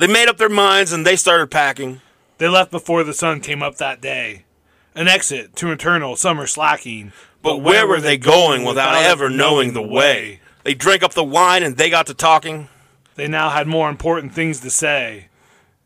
They made up their minds and they started packing. They left before the sun came up that day. An exit to eternal summer slacking. But where were they going without ever knowing the way? They drank up the wine and they got to talking. They now had more important things to say.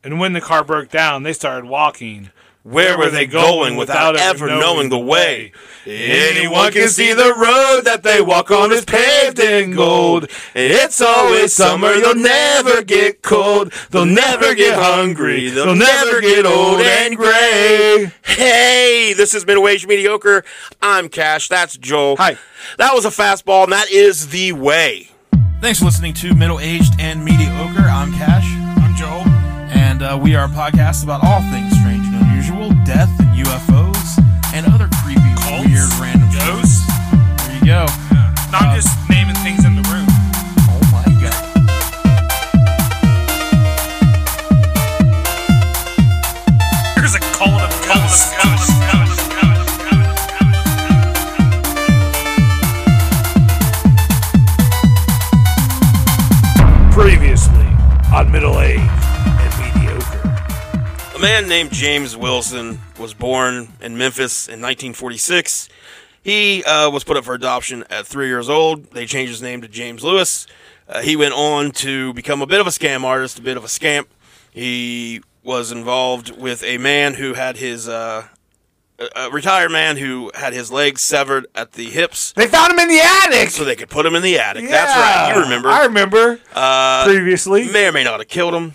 And when the car broke down, they started walking. Where were they going without ever knowing the way? Anyone can see the road that they walk on is paved in gold. It's always summer, you'll never get cold. They'll never get hungry. They'll never get old and gray. Hey, this is been Wage Mediocre. I'm Cash. That's Joel. Hi. That was a fastball, and that is the way. Thanks for listening to Middle Aged and Mediocre. I'm Cash, I'm Joel. and uh, we are a podcast about all things strange death and UFOs, and other creepy, Cults, weird, random ghosts. shit. There you go. Not Uh, just naming things in the room. Oh my god. There's a cult of ghosts. Previously on Middle Age and Mediocre. A man named James Wilson was born in Memphis in 1946. He uh, was put up for adoption at three years old. They changed his name to James Lewis. Uh, he went on to become a bit of a scam artist, a bit of a scamp. He was involved with a man who had his uh, a retired man who had his legs severed at the hips, They found him in the attic. so they could put him in the attic. That's right. You remember? I remember. Uh, previously. may or may not have killed him.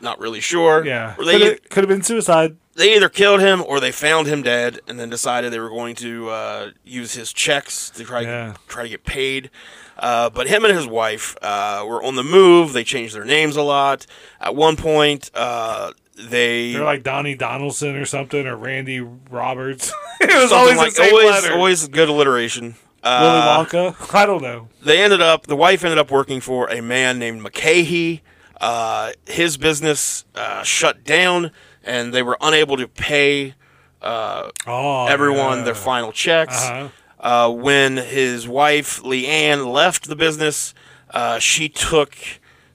Not really sure. yeah. Or they Could have been suicide. they either killed him or they found him dead and then decided they were going to uh, use his checks to try Yeah. try to get paid. Uh, but him and his wife uh, were on the move. They changed their names a lot. At one point, uh, they They're like Donnie Donaldson or something, or Randy Roberts. it was always like always letter. always good alliteration. Willy Uh, Wonka. I don't know. they ended up the wife ended up working for a man named McCahey. Uh, his business uh, shut down, and they were unable to pay Oh, everyone yeah. their final checks. Uh-huh. Uh, when his wife Leanne left the business, uh, she took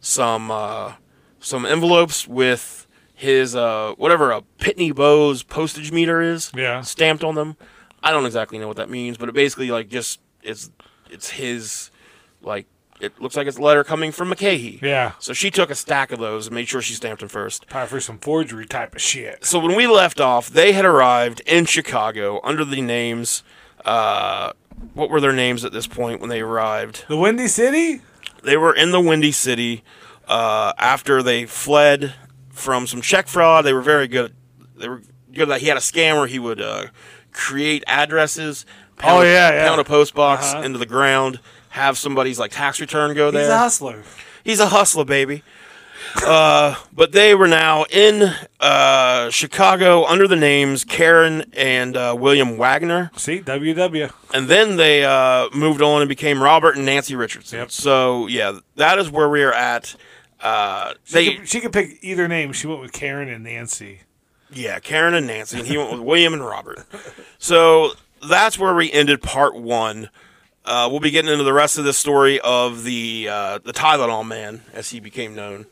some uh, some envelopes with his uh, whatever a Pitney Bowes postage meter is Yeah. stamped on them. I don't exactly know what that means, but it basically like just it's it's his like it looks like it's a letter coming from McCahey. Yeah. So she took a stack of those and made sure she stamped them first. Probably for some forgery type of shit. So when we left off, they had arrived in Chicago under the names. Uh, what were their names at this point when they arrived? The Windy City? They were in the Windy City uh, after they fled from some check fraud. They were very good. They were good. That he had a scam where he would uh, create addresses. Pound, Oh, yeah, yeah. Pound a post box Uh-huh. into the ground. Have somebody's like tax return go there. He's a hustler. He's a hustler, baby. Uh, but they were now in uh, Chicago under the names Karen and uh, William Wagner, See, WW. and then they uh, moved on and became Robert and Nancy Richardson. Yep. So yeah, that is where we are at. Uh, She, they could, she could pick either name. She went with Karen and Nancy. yeah, Karen and Nancy, and he went with William and Robert. So that's where we ended part one. Uh, we'll be getting into the rest of the story of the uh, the Tylenol Man, as he became known,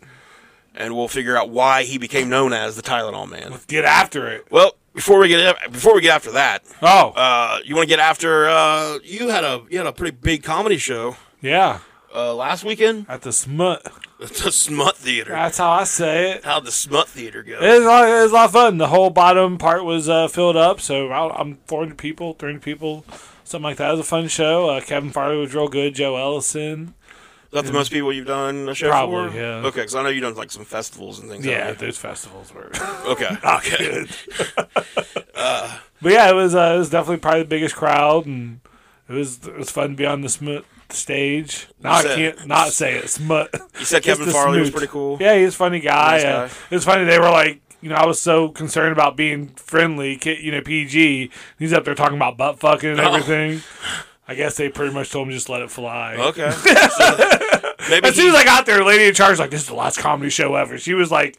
and we'll figure out why he became known as the Tylenol Man. Let's Get after it. Well, before we get before we get after that, Oh, uh, you want to get after? Uh, you had a you had a pretty big comedy show yeah. uh, last weekend At the smut. at the Smut Theater. That's how I say it. How'd the Smut Theater goes. It was, a lot, it was a lot of fun. The whole bottom part was uh, filled up, so I'm 400 people, 300 people, something like that. It was a fun show. Uh, Kevin Farley was real good. Joe Ellison. Is that the most people you've done a show Probably, for? yeah. Okay, because I know you've done like some festivals and things. Yeah, those festivals were. Okay. Okay. But yeah, it was uh, it was definitely probably the biggest crowd, and it was it was fun to be on the smut stage. Now I can't not say it. Smut. You said Kevin Farley was pretty cool. Yeah, he's a funny guy. Nice Uh, guy. it was funny. They were like, you know, I was so concerned about being friendly, you know, PG. He's up there talking about butt fucking and Oh. everything. I guess they pretty much told him just let it fly. Okay. So, maybe As soon as I got there, lady in charge was like, "This is the last comedy show ever." She was like,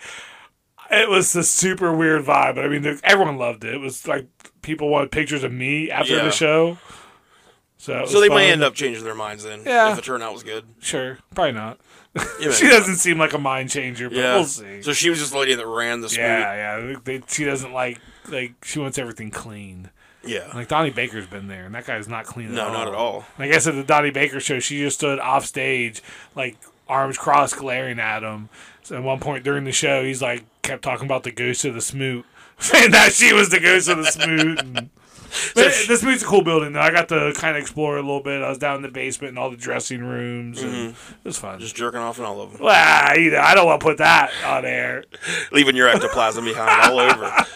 "It was a super weird vibe." But I mean, everyone loved it. It was like people wanted pictures of me after Yeah. the show. So, so they fun. may end up changing their minds then. Yeah. If the turnout was good. Sure, probably not. She doesn't seem like a mind changer, but Yeah. we'll see. So she was just the lady that ran the Smoot. yeah, yeah. They, she doesn't like like she wants everything clean. Yeah. Like Donnie Baker's been there, and that guy's not clean. No, at all. not at all. I guess at the Donnie Baker show, she just stood off stage, like arms crossed, glaring at him. So at one point during the show, he's like kept talking about the ghost of the Smoot, saying that she was the ghost of the Smoot. And, but she- the Smoot's a cool building, though. I got to kind of explore it a little bit. I was down in the basement and all the dressing rooms, and it was fun. Just jerking off in all of them. well, know, I don't want to put that on air. Leaving your ectoplasm behind all over.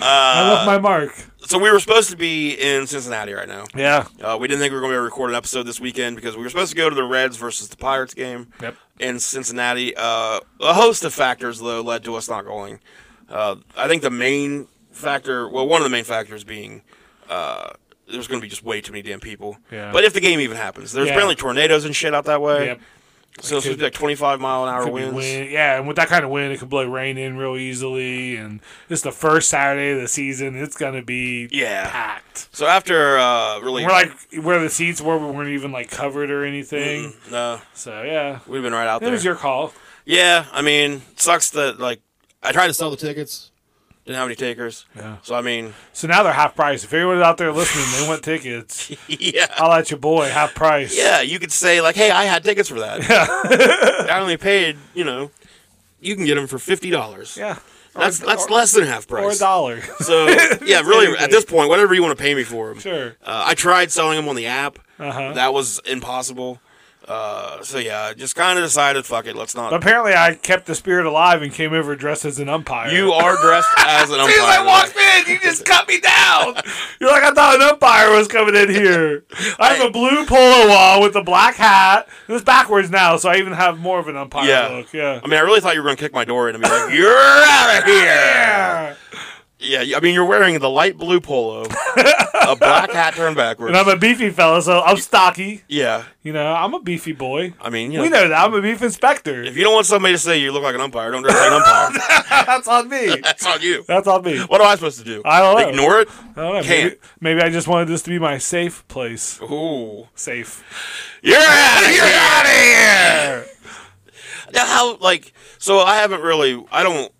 I left my mark. So we were supposed to be in Cincinnati right now. Yeah. Uh, we didn't think we were going to be able to record an episode this weekend because we were supposed to go to the Reds versus the Pirates game Yep. in Cincinnati. Uh, a host of factors, though, led to us not going. Uh, I think the main factor, well, one of the main factors being uh, there's going to be just way too many damn people. Yeah. But if the game even happens, there's Yeah. apparently tornadoes and shit out that way. Yep. So it's supposed to be like 25 mile an hour winds. wind- Yeah, and with that kind of wind, it could blow rain in real easily. And it's the first Saturday of the season. It's gonna be Yeah. packed. So after uh, really, We're like where the seats were, we weren't even like covered or anything. no, So yeah, we've been right out it there. was your call. Yeah, I mean, sucks that like I tried to sell the tickets, didn't have any takers. Yeah. So I mean, So now they're half price. If anyone out there listening, they want tickets. yeah, I'll let your boy half price. yeah, you could say like, hey, I had tickets for that. Yeah. I only paid, you know, you can get them for fifty dollars. yeah. That's Or- that's or- less than half Or a price. dollar. So yeah, really, at this point, whatever you want to pay me for them. sure. Uh, I tried selling them on the app. Uh-huh. That was impossible. Uh, so yeah, just kind of decided, fuck it, let's not. Apparently, I kept the spirit alive and came over dressed as an umpire. You are dressed as an umpire. As I walked in, you just cut me down. You're like, I thought an umpire was coming in here. I have a blue polo on with a black hat. It's backwards now, so I even have more of an umpire Yeah. look. Yeah. I mean, I really thought you were going to kick my door in and be like, "You're out of here." Yeah. I mean, you're wearing the light blue polo, a black hat turned backwards. And I'm a beefy fella, so I'm stocky. yeah, You know, I'm a beefy boy. I mean, you know, We know that. I'm a beef inspector. if you don't want somebody to say you look like an umpire, don't dress like an umpire. That's on me. That's on you. That's on me. What am I supposed to do? I don't know. Ignore it? I don't know. Can't. Maybe, maybe I just wanted this to be my safe place. Ooh, Safe. you're out of here. out of here. Now, how like so? I haven't really. I don't.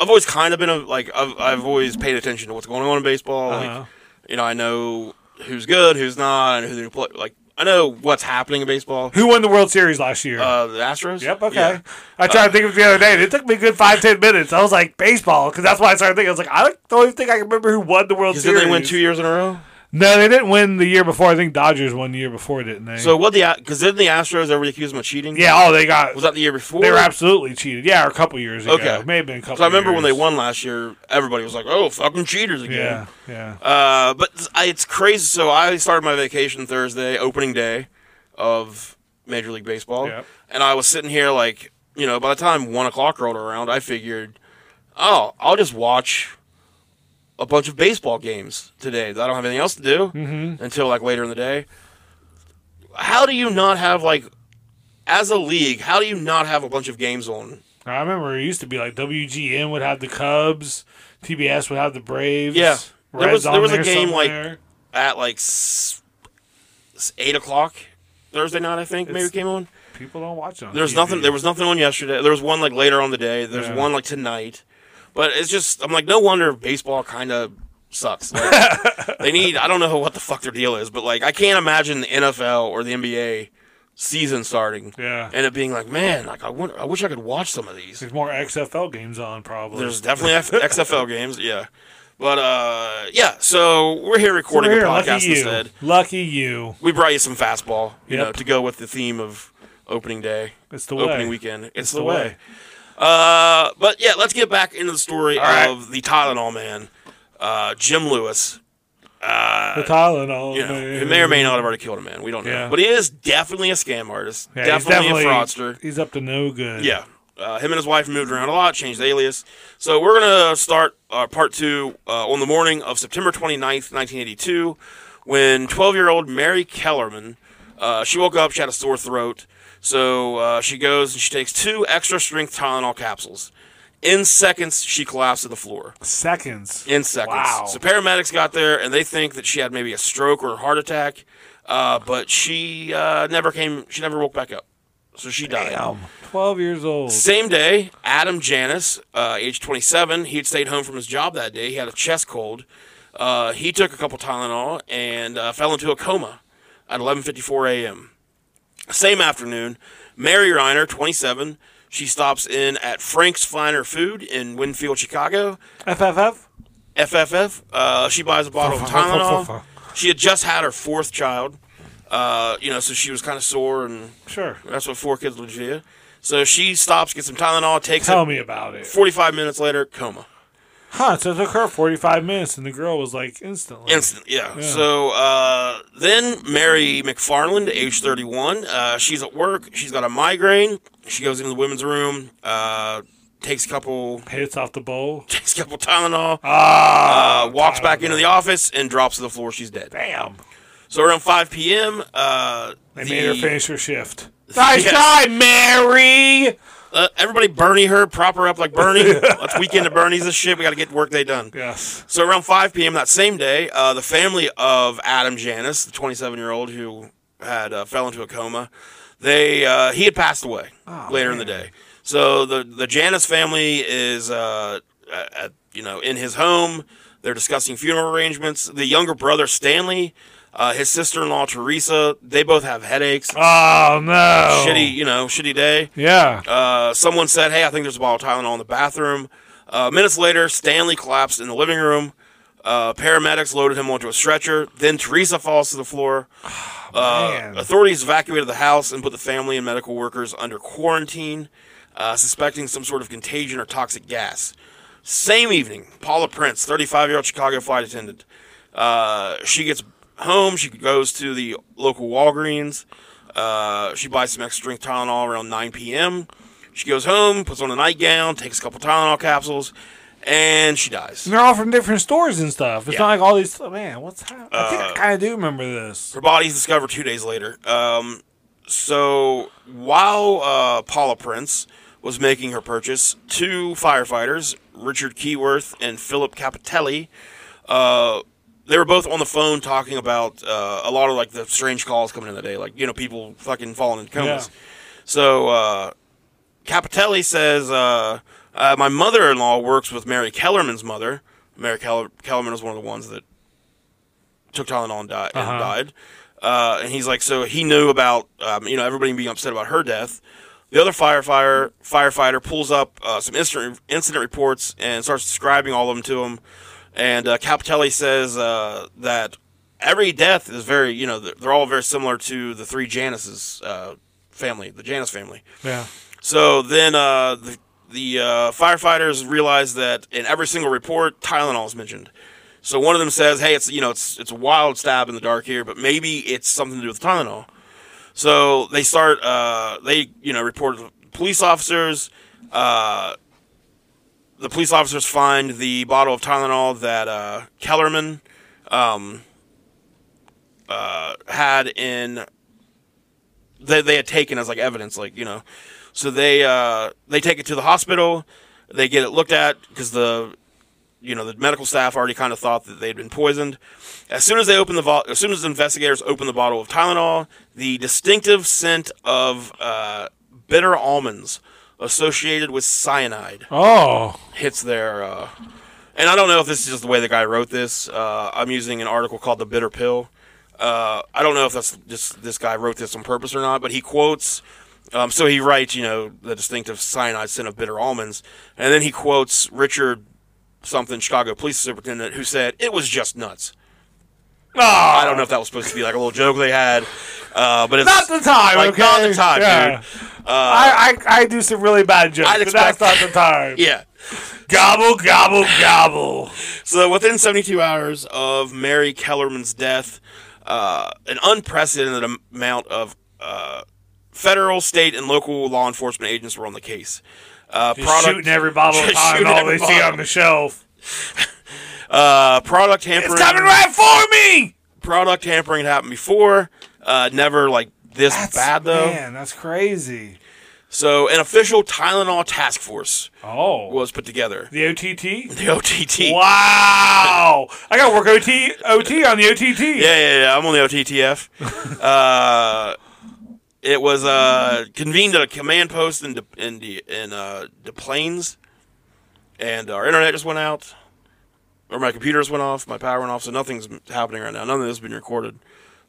I've always kind of been a like. I've I've always paid attention to what's going on in baseball. Uh-huh. Like, you know, I know who's good, who's not, and who they play. Like, I know what's happening in baseball. Who won the World Series last year? Uh, the Astros. Yep. Okay. Yeah. I tried to think of it the other day. and It took me a good five ten minutes. I was like baseball because that's why I started thinking. I was like, I don't even think I can remember who won the World Series. did they win two years in a row? No, they didn't win the year before. I think Dodgers won the year before, didn't they? So what the because didn't the Astros ever accuse them of cheating? yeah. Oh, they got. Was that the year before? They were absolutely cheated. Yeah, or a couple years ago. Okay. May have been a couple. So I remember when they won last year, everybody was like, "Oh, fucking cheaters again." Yeah. Yeah. Uh, but it's crazy. So I started my vacation Thursday, opening day of Major League Baseball, Yep. and I was sitting here like, you know, by the time one o'clock rolled around, I figured, oh, I'll just watch a bunch of baseball games today. I don't have anything else to do Mm-hmm. until like later in the day. How do you not have like, as a league, how do you not have a bunch of games on? I remember it used to be like WGN would have the Cubs, TBS would have the Braves. Yeah. There was- there was a there game, like. At like s- eight o'clock Thursday night, I think maybe It's- it came on. people don't watch. On There's TV. nothing. There was nothing on yesterday. There was one like later on the day. There's Yeah. one like tonight. But it's just I'm like no wonder baseball kind of sucks. Like, they need I don't know what the fuck their deal is, but like I can't imagine the NFL or the NBA season starting Yeah. and it being like man, like I, wonder, I wish I could watch some of these. There's more XFL games on probably. There's definitely F- XFL games, yeah. But uh, yeah. So we're here So recording we're here, a lucky podcast you. Lucky you. We brought you some fastball, you Yep. know, to go with the theme of opening day, It's the opening way. weekend. It's, the the, way. way. Uh, but yeah, let's get back into the story All right. of the Tylenol man, uh, Jim Lewis. Uh, The Tylenol. you know, man. he may or may not have already killed a man. We don't know, Yeah. but he is definitely a scam artist. Yeah, he's definitely, a fraudster. He's up to no good. Yeah. Uh, him and his wife moved around a lot, changed alias. So we're going to start uh, part two uh, on the morning of September 29th, 1982, when 12 year old Mary Kellerman, uh, she woke up, she had a sore throat. So uh, she goes and she takes two extra strength Tylenol capsules. In seconds, she collapsed to the floor. Seconds. In seconds. Wow. So paramedics got there and they think that she had maybe a stroke or a heart attack, uh, but she uh, never came, she never woke back up. So she died. Damn. 12 years old. Same day, Adam Janus, uh, age 27, he had stayed home from his job that day. He had a chest cold. Uh, he took a couple Tylenol and uh, fell into a coma at 11:54 a.m. Same afternoon, Mary Reiner, 27, she stops in at Frank's Finer Food in Winfield, Chicago. FFF? FFF. Uh, she buys a bottle of Tylenol. She had just had her fourth child. Uh, you know, so she was kind of sore, and Sure. that's what four kids would do. So she stops, gets some Tylenol, takes it. Tell it. me about it. 45 minutes later, coma. Huh, so it took her 45 minutes and the girl was like instantly. Instant, yeah. So uh, then Mary McFarland, age 31, uh, she's at work. She's got a migraine. She goes into the women's room, uh, takes a couple, Hits off the bowl. takes a couple Tylenol, Ah! uh, walks back into the office, and drops to the floor. She's dead. Bam. So around 5 p.m., uh, They the- made her finish her shift. Nice Yes. try, Mary! Uh, everybody Bernie her, prop her up like Bernie. Let's weekend to Bernie's this shit. We got to get work day done. Yes. So around 5 p.m. that same day, uh, the family of Adam Janus, the 27 year old who had uh, fell into a coma, they uh, he had passed away later in the day. So the the Janus family is uh, at, you know in his home. They're discussing funeral arrangements. The younger brother Stanley, uh, his sister in law Teresa, they both have headaches. Oh, no. Shitty, you know, shitty day. Yeah. Uh, someone said, "Hey, I think there's a bottle of Tylenol in the bathroom." Uh, minutes later, Stanley collapsed in the living room. Uh, paramedics loaded him onto a stretcher. Then Teresa falls to the floor. Uh, man. authorities evacuated the house and put the family and medical workers under quarantine, uh, suspecting some sort of contagion or toxic gas. Same evening, Paula Prince, 35 year old Chicago flight attendant. Uh, she gets home. She goes to the local Walgreens. Uh, she buys some extra strength Tylenol around 9 p.m. She goes home, puts on a nightgown, takes a couple Tylenol capsules, and she dies. And they're all from different stores and stuff. It's Yeah. Uh, not like all these. Man, what's happening? I think I kind of do remember this. Her body's discovered two days later. Um, so while uh, Paula Prince was making her purchase, two firefighters, Richard Keyworth and Philip Cappitelli, uh, they were both on the phone talking about uh, a lot of like the strange calls coming in the day, like you know people fucking falling in comas. Yeah. So uh, Cappitelli says, uh, uh, "My mother-in-law works with Mary Kellerman's mother. Mary Keller- Kellerman was one of the ones that took Tylenol and, di- Uh-huh. died. Uh, and he's like, so he knew about, um, you know, everybody being upset about her death. The other firefighter firefighter pulls up uh, some incident incident reports and starts describing all of them to him. And uh, Cappitelli says uh, that every death is very, you know, they're, they're all very similar to the three Janices uh, family, the Janus family. Yeah. So then uh, the the uh, firefighters realize that in every single report, Tylenol is mentioned. So one of them says, "Hey, it's you know it's it's a wild stab in the dark here, but maybe it's something to do with Tylenol." So they start uh, they you know report to police officers. Uh, the police officers find the bottle of Tylenol that uh, Kellerman um, uh, had in they, they had taken as like evidence, like you know. So they uh, they take it to the hospital. They get it looked at because the you know the medical staff already kind of thought that they'd been poisoned. As soon as they open the vo- as soon as investigators open the bottle of Tylenol, the distinctive scent of uh, bitter almonds associated with cyanide Oh. hits their. Uh, and I don't know if this is just the way the guy wrote this. Uh, I'm using an article called "The Bitter Pill." Uh, I don't know if that's just this guy wrote this on purpose or not, but he quotes. Um, so he writes, you know, the distinctive cyanide scent of bitter almonds, and then he quotes Richard something, Chicago police superintendent, who said it was just nuts. I don't know if that was supposed to be like a little joke they had, uh, but it's Not the time, like okay? not the time, Yeah. dude. I, I I do some really bad jokes, I'd but that's expect- not the time. Yeah. Gobble, gobble, gobble. So within 72 hours of Mary Kellerman's death, uh, an unprecedented amount of uh, federal, state, and local law enforcement agents were on the case. Uh, Just shooting every bottle of Tylenol they see on the shelf. uh, product tampering. It's coming right for me. Product tampering happened before. Uh, never like this bad though. Man, that's crazy. So an official Tylenol task force Oh, was put together. the OTT. The OTT. Wow, I got to work OT OT on the OTT. Yeah, yeah, yeah. I'm on the OTTF. uh, it was uh, convened at a command post in De, in the in uh, Des Plaines, and our internet just went out, or my computers went off, my power went off, so nothing's happening right now. None of this has been recorded.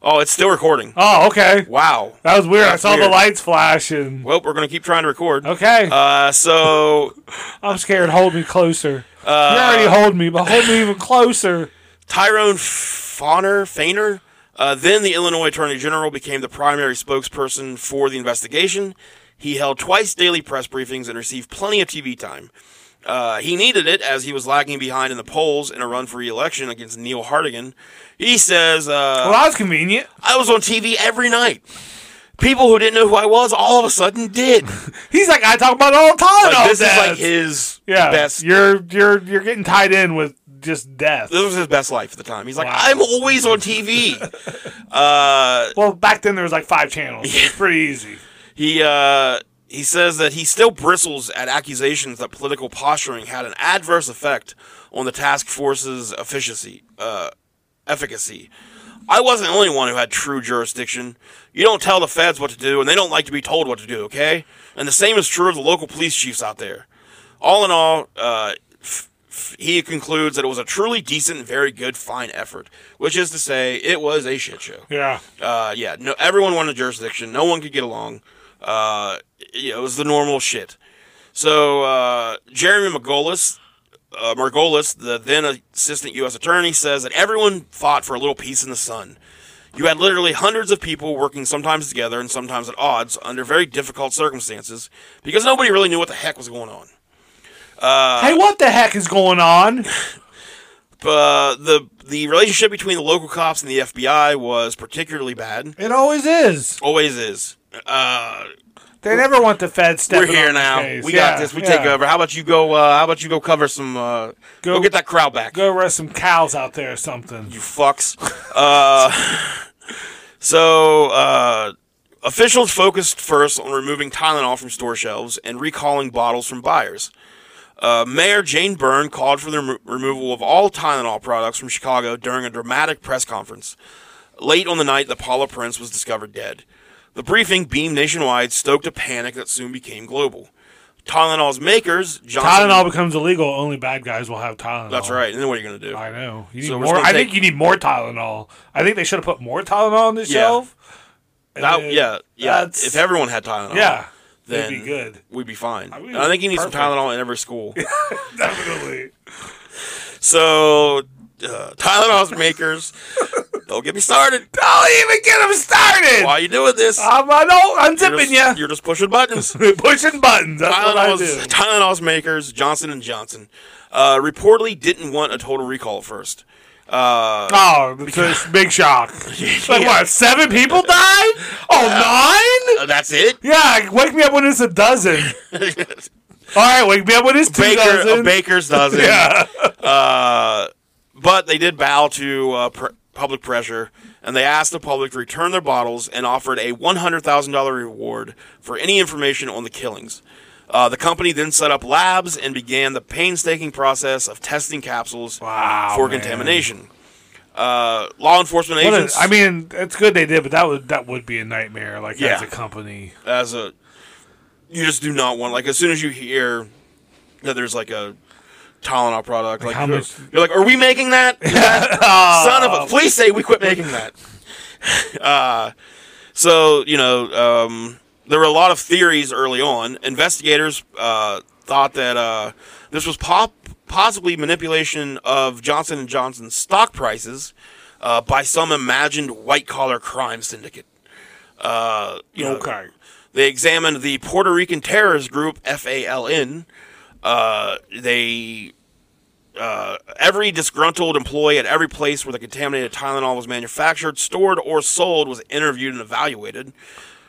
Oh, it's still recording. Oh, okay. Wow. That was weird. I saw the lights flash and Well, we're gonna keep trying to record. okay. Uh, so I'm scared. Hold me closer. Uh, you already hold me, but hold me even closer. Tyrone Fahner, Fainer, uh, then the Illinois Attorney General, became the primary spokesperson for the investigation. He held twice daily press briefings and received plenty of TV time. Uh, he needed it as he was lagging behind in the polls in a run for re-election against Neil Hartigan. He says, uh, Well, that was convenient. "I was on TV every night. People who didn't know who I was all of a sudden did. He's like, I talk about it all the time. Like, this is like his yeah. best. You're you're you're getting tied in with just death. This was his best life at the time. He's like, Wow. I'm always on TV. uh, Well, back then there was like five channels. It's pretty easy. He uh, he says that he still bristles at accusations that political posturing had an adverse effect on the task force's efficiency, uh, efficacy. I wasn't the only one who had true jurisdiction. You don't tell the feds what to do, and they don't like to be told what to do. Okay, and the same is true of the local police chiefs out there. All in all, uh, f- f- he concludes that it was a truly decent, and very good, fine effort, which is to say, it was a shit show. Yeah. Uh, yeah, no, everyone wanted jurisdiction. No one could get along. Uh, yeah, it was the normal shit. So uh, Jeremy Margolis, uh, Margolis, the then assistant U.S. attorney, says that everyone fought for a little peace in the sun. You had literally hundreds of people working sometimes together and sometimes at odds under very difficult circumstances because nobody really knew what the heck was going on. hey, what the heck is going on? Uh, the the relationship between the local cops and the FBI was particularly bad. It always is. Always is. Uh, They never want the Fed stepping We're here now. We Yeah, got this. We yeah. take over. How about you go? Uh, how about you go cover some? Uh, go, Go- get that crowd back. Go arrest some cows out there or something. You fucks. uh, so uh, officials focused first on removing Tylenol from store shelves and recalling bottles from buyers. Uh, Mayor Jane Byrne called for the remo- removal of all Tylenol products from Chicago during a dramatic press conference. Late on the night that Paula Prince was discovered dead. The briefing, beamed nationwide, stoked a panic that soon became global. Tylenol's makers, Johnson. Tylenol becomes illegal. Only bad guys will have Tylenol. That's right. And then what are you going to do? I know. You need So we're more. just I think take- you need more Tylenol. I think they should have put more Tylenol on the Yeah. shelf. And That- then yeah, yeah. that's- If everyone had Tylenol, yeah, then it'd be good. We'd be fine. mean, I think you need perfect. some Tylenol in every school. Definitely. so uh, Tylenol's makers, don't get me started. Don't even get them started. Why are you doing this? I'm, I don't. you're, Unzipping just, you. you're just pushing buttons. Pushing buttons. That's what I do. Tylenol's makers, Johnson and Johnson, uh, reportedly didn't want a total recall at first. Uh, Oh, a big shock. Like what? Seven people died? Oh, nine? uh, that's it. Yeah, wake me up when it's a dozen. All right, wake me up when it's two Baker, dozen. a baker's dozen. yeah. Uh, but they did bow to uh, pr- public pressure, and they asked the public to return their bottles and offered a $100,000 reward for any information on the killings. Uh, the company then set up labs and began the painstaking process of testing capsules Wow, for man. contamination. Uh, law enforcement What agents, a, I mean, it's good they did, but that would that would be a nightmare. Like Yeah. as a company. as a, you just do not want like as soon as you hear that there's like a Tylenol product, like, you're, much- you're like, are we making that? That- Son of a! Please say we quit making that. uh, so you know, um, there were a lot of theories early on. Investigators uh, thought that uh, this was pop- possibly manipulation of Johnson and Johnson's stock prices uh, by some imagined white collar crime syndicate. Uh, you know, Okay. they examined the Puerto Rican terrorist group FALN. Uh, they uh, every disgruntled employee at every place where the contaminated Tylenol was manufactured, stored, or sold was interviewed and evaluated.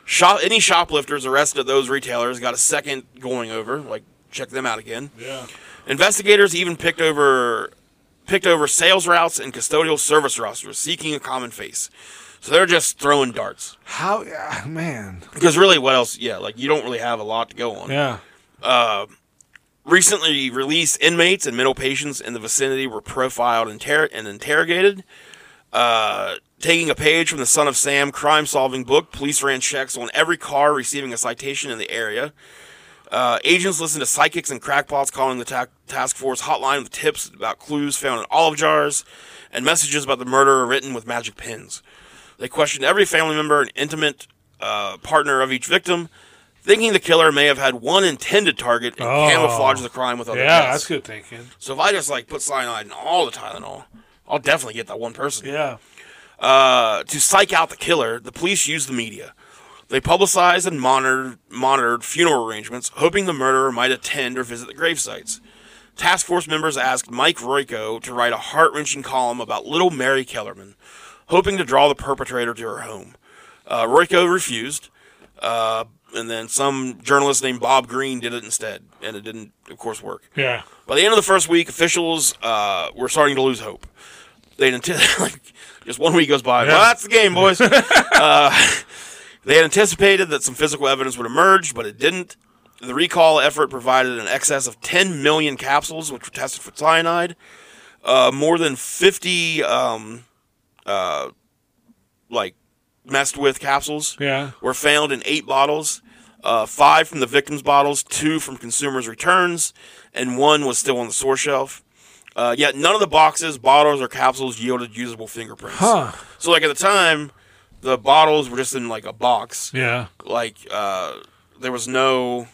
Shop, any shoplifters arrested at those retailers got a second going over, like check them out again. Yeah. Investigators even picked over picked over sales routes and custodial service rosters, seeking a common face. So they're just throwing darts. How? Yeah, man. Because really, what else? Yeah, like you don't really have a lot to go on. Yeah. Recently released inmates and mental patients in the vicinity were profiled and interrogated. Uh, Taking a page from the Son of Sam crime solving book, police ran checks on every car receiving a citation in the area. Uh, agents listened to psychics and crackpots calling the ta- task force hotline with tips about clues found in olive jars and messages about the murder written with magic pens. They questioned every family member and intimate uh, partner of each victim, thinking the killer may have had one intended target and Oh. camouflage the crime with other Yeah, that's good thinking. So if I just like put cyanide in all the Tylenol, I'll definitely get that one person. Yeah. Uh, to psych out the killer, the police used the media. They publicized and monitored, monitored funeral arrangements, hoping the murderer might attend or visit the grave sites. Task force members asked Mike Royko to write a heart wrenching column about little Mary Kellerman, hoping to draw the perpetrator to her home. Uh, Royko refused, uh, and then some journalist named Bob Greene did it instead, and it didn't, of course, work. Yeah. By the end of the first week, officials uh, were starting to lose hope. They ante- like just one week goes by. Well, that's the game, boys. uh, they had anticipated that some physical evidence would emerge, but it didn't. The recall effort provided an excess of 10 million capsules, which were tested for cyanide. Uh, more than 50, um, uh, like messed with capsules Yeah. were found in eight bottles. Uh, five from the victim's bottles, two from consumers' returns, and one was still on the store shelf. Uh, yet none of the boxes, bottles, or capsules yielded usable fingerprints. Huh. So, like at the time, the bottles were just in like a box. Yeah. Like uh, there was no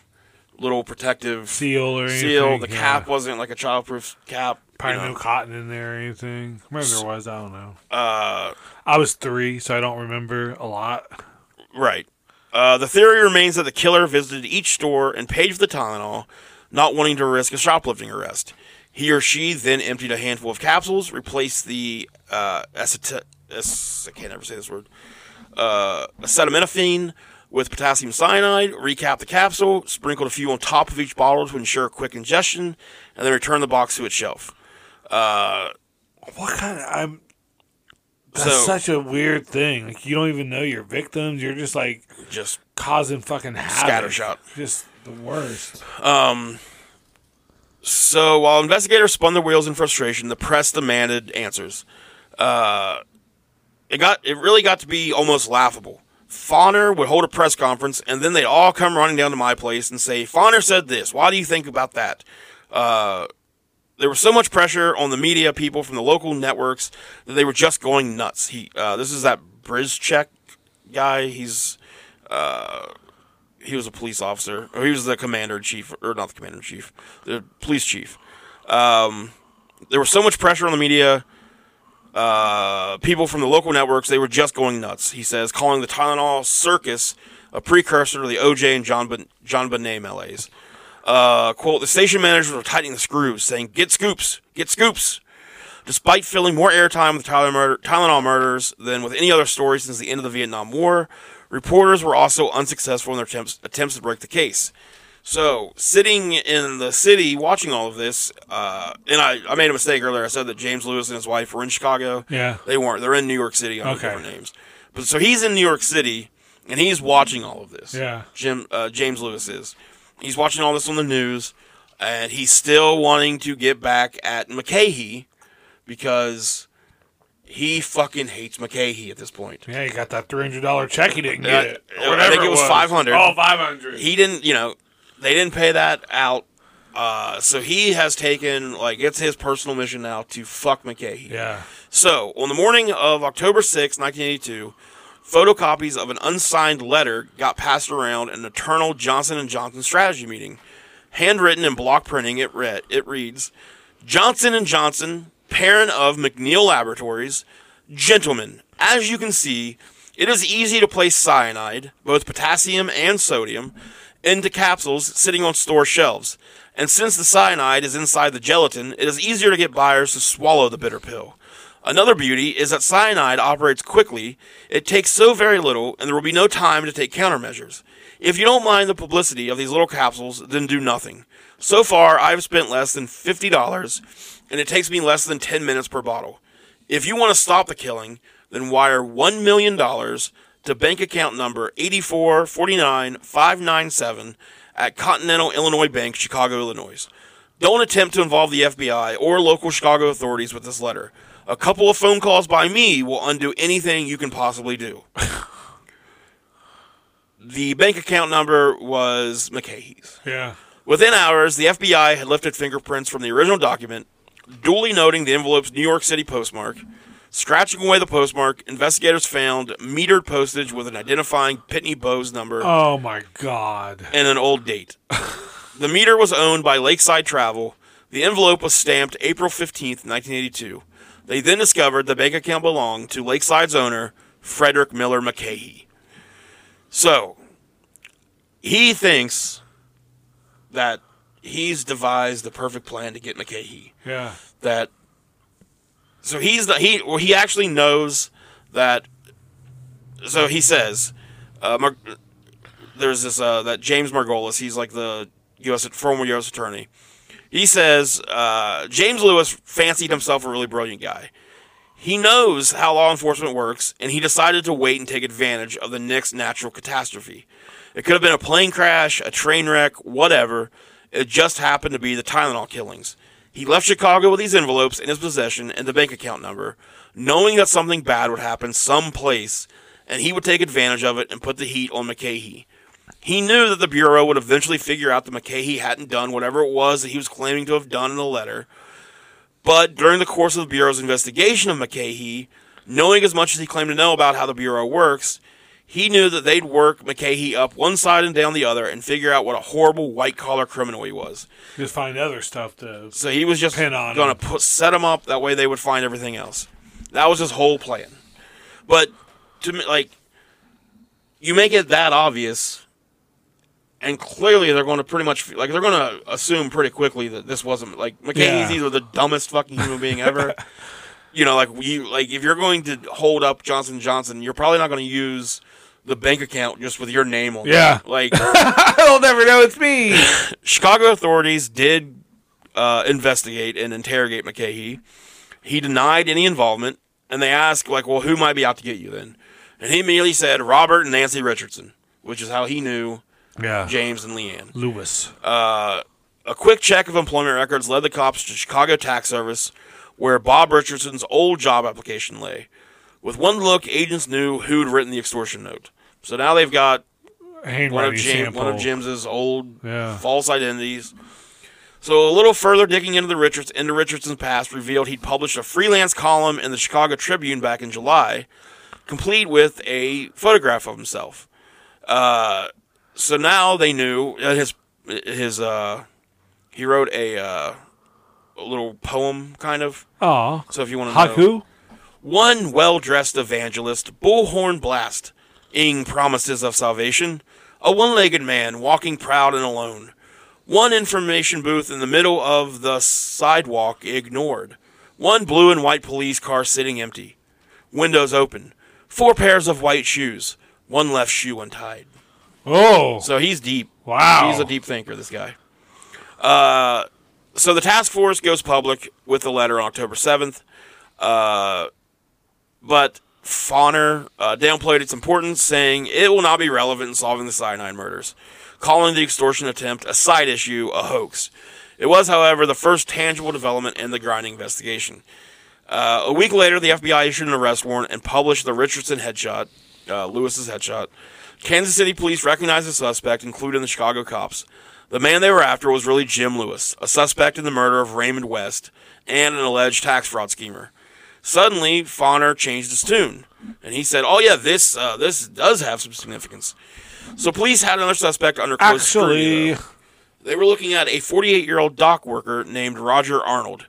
little protective Seal or anything. seal. The yeah. cap wasn't like a childproof cap. you Probably know. no cotton in there or anything. Maybe there was. I don't know. Uh, I was three, so I don't remember a lot. Right. Uh, the theory remains that the killer visited each store and paid for the Tylenol, not wanting to risk a shoplifting arrest. He or she then emptied a handful of capsules, replaced the uh, acet- ac- I can't ever say this word uh, acetaminophen with potassium cyanide, recapped the capsule, sprinkled a few on top of each bottle to ensure quick ingestion, and then returned the box to its shelf. Uh, What kind of? I'm. That's So- such a weird thing. Like you don't even know your victims. You're just like just causing fucking havoc. Scattershot. Just the worst. Um. So while investigators spun their wheels in frustration, the press demanded answers. Uh, it got it really got to be almost laughable. Fahner would hold a press conference, and then they'd all come running down to my place and say, "Fahner said this. Why do you think about that?" Uh, there was so much pressure on the media people from the local networks that they were just going nuts. He, uh, this is that Brzeczek guy. He's he was a police officer, or he was the commander in chief, or not the commander in chief, the police chief. Um, there was so much pressure on the media. Uh, people from the local networks, they were just going nuts. He says, calling the Tylenol circus a precursor to the OJ and John ben- JonBenét melees. Uh, quote: The station managers were tightening the screws, saying, "Get scoops, get scoops." Despite filling more airtime with the Tyler murder, Tylenol murders than with any other story since the end of the Vietnam War, reporters were also unsuccessful in their attempts, attempts to break the case. So, sitting in the city watching all of this, uh, and I, I made a mistake earlier. I said that James Lewis and his wife were in Chicago. Yeah. They weren't. They're in New York City under Okay. different names. But so he's in New York City, and he's watching all of this. Yeah. Jim uh, James Lewis is. He's watching all this on the news, and he's still wanting to get back at McCahey because he fucking hates McCahey at this point. Yeah, he got that three hundred dollar check. He didn't Yeah, get it. I Or whatever think it was 500. Oh, 500. He didn't, you know, they didn't pay that out. Uh, so he has taken like it's his personal mission now to fuck McCahey. Yeah. So, on the morning of October 6, 1982, photocopies of an unsigned letter got passed around an eternal Johnson & Johnson strategy meeting. Handwritten in block printing, it read, it reads, Johnson & Johnson, parent of McNeil Laboratories, gentlemen, as you can see, it is easy to place cyanide, both potassium and sodium, into capsules sitting on store shelves. And since the cyanide is inside the gelatin, it is easier to get buyers to swallow the bitter pill. Another beauty is that cyanide operates quickly, it takes so very little, and there will be no time to take countermeasures. If you don't mind the publicity of these little capsules, then do nothing. So far, I've spent less than $50, and it takes me less than 10 minutes per bottle. If you want to stop the killing, then wire $1 million to bank account number 8449597 at Continental Illinois Bank, Chicago, Illinois. Don't attempt to involve the FBI or local Chicago authorities with this letter. A couple of phone calls by me will undo anything you can possibly do. the bank account number was McKay's. Yeah. Within hours, the FBI had lifted fingerprints from the original document, duly noting the envelope's New York City postmark. Scratching away the postmark, investigators found metered postage with an identifying Pitney Bowes number Oh my God. and an old date. the meter was owned by Lakeside Travel. The envelope was stamped April 15th, 1982. They then discovered the bank account belonged to Lakeside's owner, Frederick Miller McCahey. So, he thinks that he's devised the perfect plan to get McCahey. Yeah. That so he's the he well, he actually knows that. So he says, uh, Mar- there's this uh, that James Margolis. He's like the U.S. former U.S. attorney. He says uh, James Lewis fancied himself a really brilliant guy. He knows how law enforcement works, and he decided to wait and take advantage of the next natural catastrophe. It could have been a plane crash, a train wreck, whatever. It just happened to be the Tylenol killings. He left Chicago with these envelopes in his possession and the bank account number, knowing that something bad would happen someplace, and he would take advantage of it and put the heat on McCahey. He knew that the Bureau would eventually figure out that McCahey hadn't done whatever it was that he was claiming to have done in the letter. But during the course of the Bureau's investigation of McCahey, knowing as much as he claimed to know about how the Bureau works, he knew that they'd work McCahey up one side and down the other and figure out what a horrible white collar criminal he was. Just find other stuff to. So he was just Pin on going him. to put set him up that way they would find everything else. That was his whole plan. But to me, like, you make it that obvious, and clearly they're going to pretty much like they're going to assume pretty quickly that this wasn't like McCahey's Yeah. either the dumbest fucking human being ever. you know, like we like if you're going to hold up Johnson Johnson, you're probably not going to use the bank account just with your name on. it. Yeah. like. I'll never know it's me. Chicago authorities did uh, investigate and interrogate McCahey. He denied any involvement, and they asked, like, well, who might be out to get you then? And he immediately said Robert and Nancy Richardson, which is how he knew Yeah. James and Leanne. Lewis. A quick check of employment records led the cops to Chicago Tax Service, where Bob Richardson's old job application lay. With one look, agents knew who'd written the extortion note. So now they've got one of, James, one of Jim's old Yeah. false identities. So a little further digging into the Richards into Richardson's past revealed he'd published a freelance column in the Chicago Tribune back in July, complete with a photograph of himself. Uh, so now they knew that his his uh, he wrote a uh, a little poem kind of. Aw. So if you want to know, Haiku? one well dressed evangelist, bullhorn blast, ing promises of salvation, a one legged man walking proud and alone, one information booth in the middle of the sidewalk ignored, one blue and white police car sitting empty, windows open, four pairs of white shoes, one left shoe untied. Oh. So he's deep. Wow. He's a deep thinker, this guy. Uh, so the task force goes public with the letter on October 7th. Uh, but Fahner uh, downplayed its importance, saying it will not be relevant in solving the cyanide murders, calling the extortion attempt a side issue, a hoax. It was, however, the first tangible development in the grinding investigation. Uh, a week later, the FBI issued an arrest warrant and published the Richardson headshot, uh, Lewis's headshot. Kansas City police recognized the suspect, including the Chicago cops. The man they were after was really Jim Lewis, a suspect in the murder of Raymond West and an alleged tax fraud schemer. Suddenly, Fahner changed his tune, and he said, "Oh yeah, this uh, this does have some significance." So police had another suspect under close scrutiny. Actually. They were looking at a 48 year old dock worker named Roger Arnold.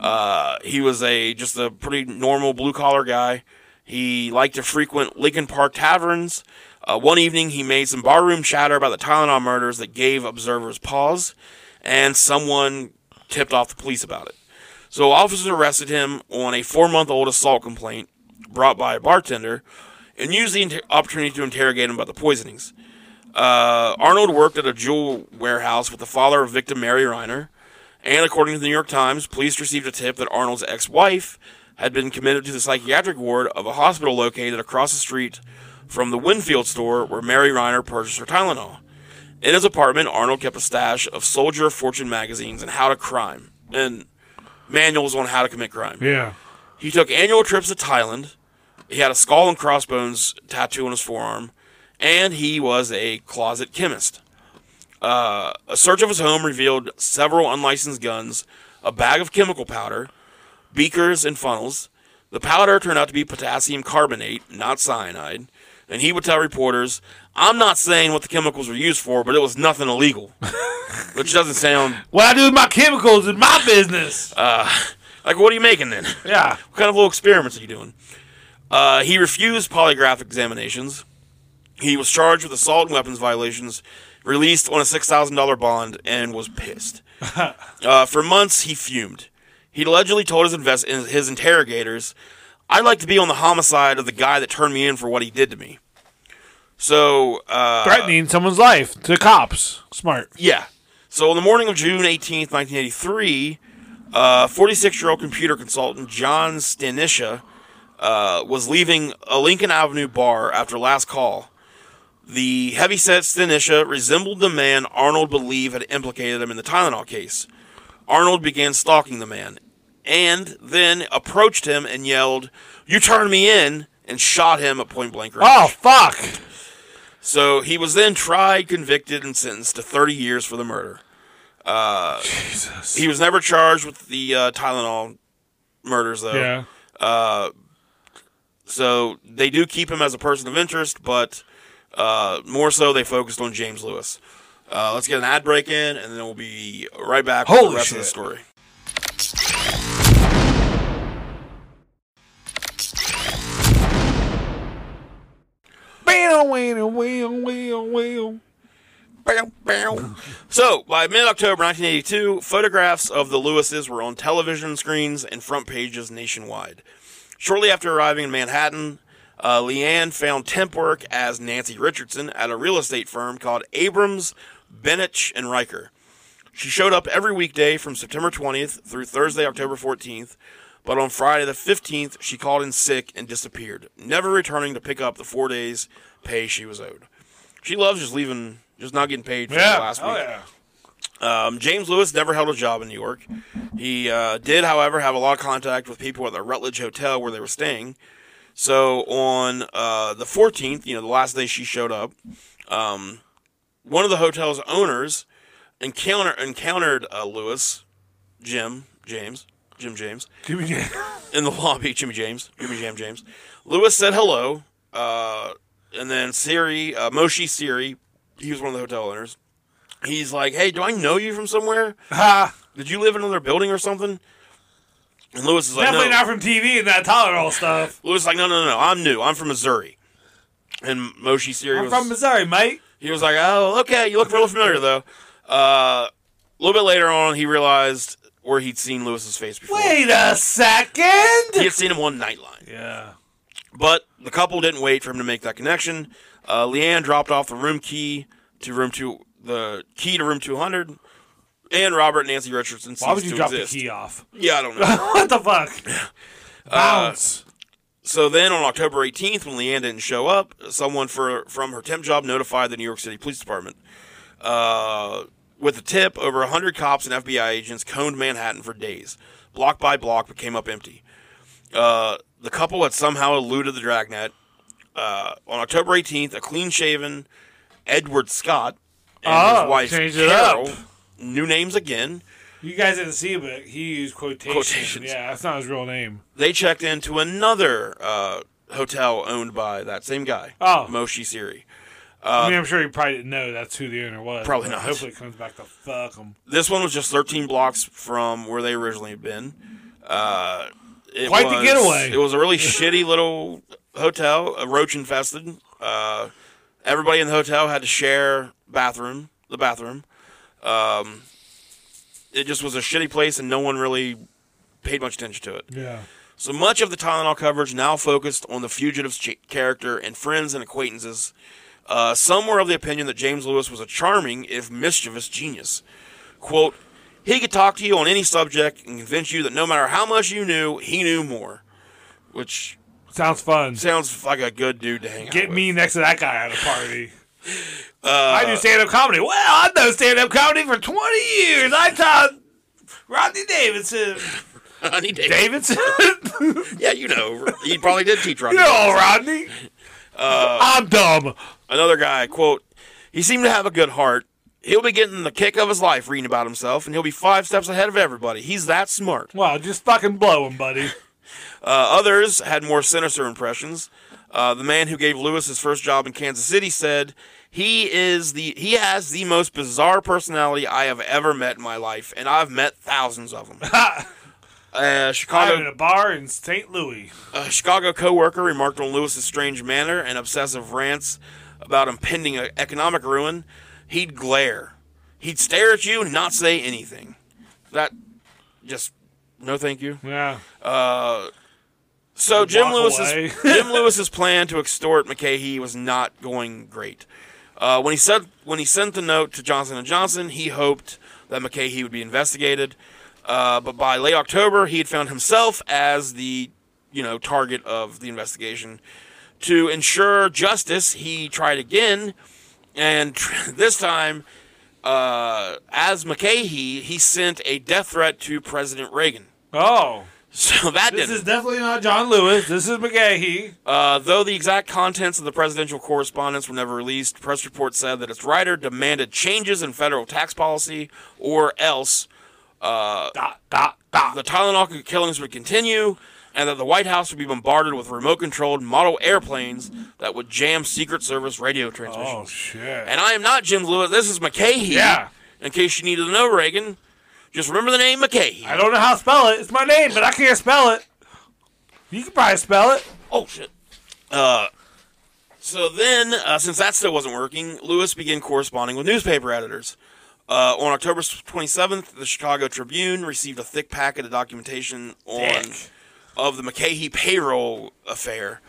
Uh, he was a just a pretty normal blue collar guy. He liked to frequent Lincoln Park taverns. Uh, one evening, he made some barroom chatter about the Tylenol murders that gave observers pause, and someone tipped off the police about it. So officers arrested him on a four month old assault complaint brought by a bartender and used the inter- opportunity to interrogate him about the poisonings. Uh, Arnold worked at a jewel warehouse with the father of victim Mary Reiner, and according to the New York Times, police received a tip that Arnold's ex wife had been committed to the psychiatric ward of a hospital located across the street from the Winfield store where Mary Reiner purchased her Tylenol. In his apartment, Arnold kept a stash of Soldier of Fortune magazines and How to Crime, and manuals on how to commit crime. yeah. He took annual trips to Thailand. He had a skull and crossbones tattoo on his forearm, and he was a closet chemist. Uh, a search of his home revealed several unlicensed guns, a bag of chemical powder, beakers, and funnels. The powder turned out to be potassium carbonate, not cyanide. And he would tell reporters, I'm not saying what the chemicals were used for, but it was nothing illegal. Which doesn't sound What I do with my chemicals is my business. like, what are you making then? yeah. What kind of little experiments are you doing? Uh, he refused polygraph examinations. He was charged with assault and weapons violations, released on a $6,000 bond, and was pissed. uh, for months, he fumed. He'd allegedly told his, invest- his interrogators, I'd like to be on the homicide of the guy that turned me in for what he did to me. So, uh, Threatening someone's life to cops. Smart. yeah. So on the morning of June 18th, 1983, 46 year old computer consultant John Stanisha uh, was leaving a Lincoln Avenue bar after last call. The heavyset Stanisha resembled the man Arnold believed had implicated him in the Tylenol case. Arnold began stalking the man and then approached him and yelled, You turned me in, and shot him at point blank range. Oh, fuck. So he was then tried, convicted, and sentenced to 30 years for the murder. Jesus. He was never charged with the uh, Tylenol murders, though. Yeah. So they do keep him as a person of interest, but uh, more so they focused on James Lewis. Uh, let's get an ad break in, and then we'll be right back with the rest of the story. So, by mid October 1982, photographs of the Lewises were on television screens and front pages nationwide. Shortly after arriving in Manhattan, uh, LeAnn found temp work as Nancy Richardson at a real estate firm called Abrams, Bennett, and Riker. She showed up every weekday from September 20th through Thursday, October 14th, but on Friday the 15th, she called in sick and disappeared, never returning to pick up the four days' pay she was owed. She loves just leaving, just not getting paid for Yeah. the last Oh, week. yeah. Um, James Lewis never held a job in New York. He uh, did, however, have a lot of contact with people at the Rutledge Hotel where they were staying. So on uh, the 14th, you know, the last day she showed up, um, one of the hotel's owners encounter, encountered uh, Lewis, Jim James, Jim James, Jimmy Jam. in the lobby. Jimmy James, Jimmy Jam James. Lewis said hello, uh, and then Siri, uh, Moshi Siri, he was one of the hotel owners. He's like, "Hey, do I know you from somewhere? Ha. Did you live in another building or something?" And Lewis is like, Definitely "No." not from TV and that Tylenol stuff. Lewis is like, "No, no, no, I'm new. I'm from Missouri." And Moshi Siri I'm was from Missouri, mate. he was like, "Oh, okay. You look real familiar though." Uh, a little bit later on, he realized where he'd seen Lewis's face before. Wait a second. He had seen him on Nightline. Yeah. But the couple didn't wait for him to make that connection. Uh, LeAnn dropped off the room key to room two, the key to room two hundred, and Robert and Nancy Richardson. Why would you drop exist. the key off? Yeah, I don't know. what the fuck? Bounce. so then, on October 18th, when LeAnn didn't show up, someone for from her temp job notified the New York City Police Department. Uh, with the tip, over 100 cops and FBI agents combed Manhattan for days. Block by block, but came up empty. Uh, the couple had somehow eluded the dragnet. Uh, on October 18th, a clean-shaven Edward Scott and Oh, his wife changed it Carol, up. new names again, You guys didn't see it, but he used quotations. Quotations. Yeah, that's not his real name. they checked into another uh, hotel owned by that same guy, Oh. Moshi Siri. I mean, I'm sure he probably didn't know that's who the owner was. Uh, Probably not. Hopefully, it comes back to fuck him. This one was just 13 blocks from where they originally had been. Uh, it Quite the getaway. It was a really shitty little hotel, a roach infested. Uh, everybody in the hotel had to share bathroom, the bathroom. Um, it just was a shitty place, and no one really paid much attention to it. Yeah. So much of the Tylenol coverage now focused on the fugitive's ch- character and friends and acquaintances. Uh, some were of the opinion that James Lewis was a charming, if mischievous, genius. Quote, he could talk to you on any subject and convince you that no matter how much you knew, he knew more. Which Sounds fun. sounds like a good dude to hang out Get with. me next to that guy at a party. Uh, I do stand up comedy. Well, I've done stand up comedy for 20 years. I taught Rodney Davidson. Rodney Davidson. Davidson? Yeah, you know, he probably did teach Rodney. no, Davidson. Rodney. I'm dumb. Another guy, quote, he seemed to have a good heart. He'll be getting the kick of his life reading about himself, and he'll be five steps ahead of everybody. He's that smart. Well, just fucking blow him, buddy. Uh, others had more sinister impressions. Uh, the man who gave Lewis his first job in Kansas City said, "He is the he has the most bizarre personality I have ever met in my life, and I've met thousands of them." uh, Chicago a bar in St. Louis. a Chicago coworker remarked on Lewis's strange manner and obsessive rants about impending economic ruin. He'd glare, he'd stare at you and not say anything. That just no, thank you. Yeah. So Jim Lewis's. Jim Lewis's plan to extort McCahey was not going great. Uh, when he said when he sent the note to Johnson and Johnson, he hoped that McCahey would be investigated. Uh, but by late October, he had found himself as the you know target of the investigation. To ensure justice, he tried again, and this time, uh, as McCahey, he sent a death threat to President Reagan. Oh. So that This didn't is definitely not John Lewis. This is McCahey. Uh, though the exact contents of the presidential correspondence were never released, press reports said that its writer demanded changes in federal tax policy, or else Dot, dot, dot. the Tylenol killings would continue, and that the White House would be bombarded with remote-controlled model airplanes that would jam Secret Service radio transmissions. Oh, shit. And I am not Jim Lewis. This is McCahey. Yeah. In case you needed to know, Reagan, just remember the name McCahey. I don't know how to spell it. It's my name, but I can't spell it. You can probably spell it. Oh shit. Uh, so then, uh, since that still wasn't working, Lewis began corresponding with newspaper editors. Uh, on October 27th, the Chicago Tribune received a thick packet of documentation on Thick. of the McCahey payroll affair,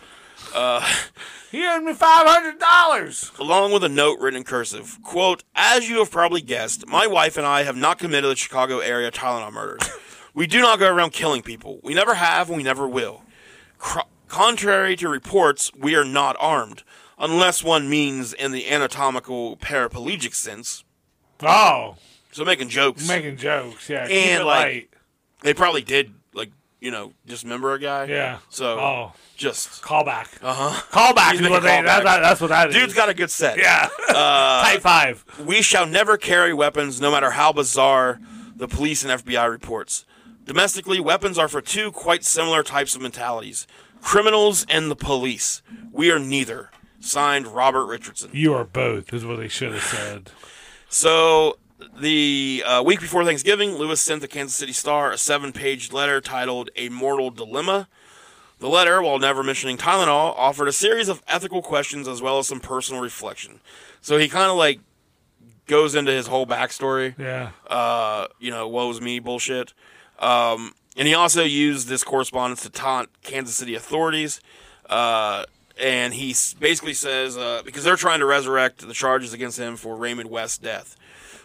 He owed me five hundred dollars. along with a note written in cursive. Quote, As you have probably guessed, my wife and I have not committed the Chicago area Tylenol murders. we do not go around killing people. We never have and we never will. Cr- contrary to reports, we are not armed, unless one means in the anatomical paraplegic sense. Oh, So making jokes. making jokes. Yeah, keep And, it like, light. they probably did, like, you know, dismember a guy. Yeah. So Oh, just. callback. Uh huh. Callback He's is what they. That, that, that's what that is. Dude's got a good set. yeah. Type five. We shall never carry weapons, no matter how bizarre the police and FBI reports. Domestically, weapons are for two quite similar types of mentalities criminals and the police. We are neither. Signed, Robert Richardson. You are both, is what they should have said. So, the uh, week before Thanksgiving, Lewis sent the Kansas City Star a seven page letter titled A Mortal Dilemma. The letter, while never mentioning Tylenol, offered a series of ethical questions as well as some personal reflection. So, he kind of like goes into his whole backstory Yeah. uh, you know, woes me bullshit. Um, and he also used this correspondence to taunt Kansas City authorities. Uh, and he basically says, uh, because they're trying to resurrect the charges against him for Raymond West's death.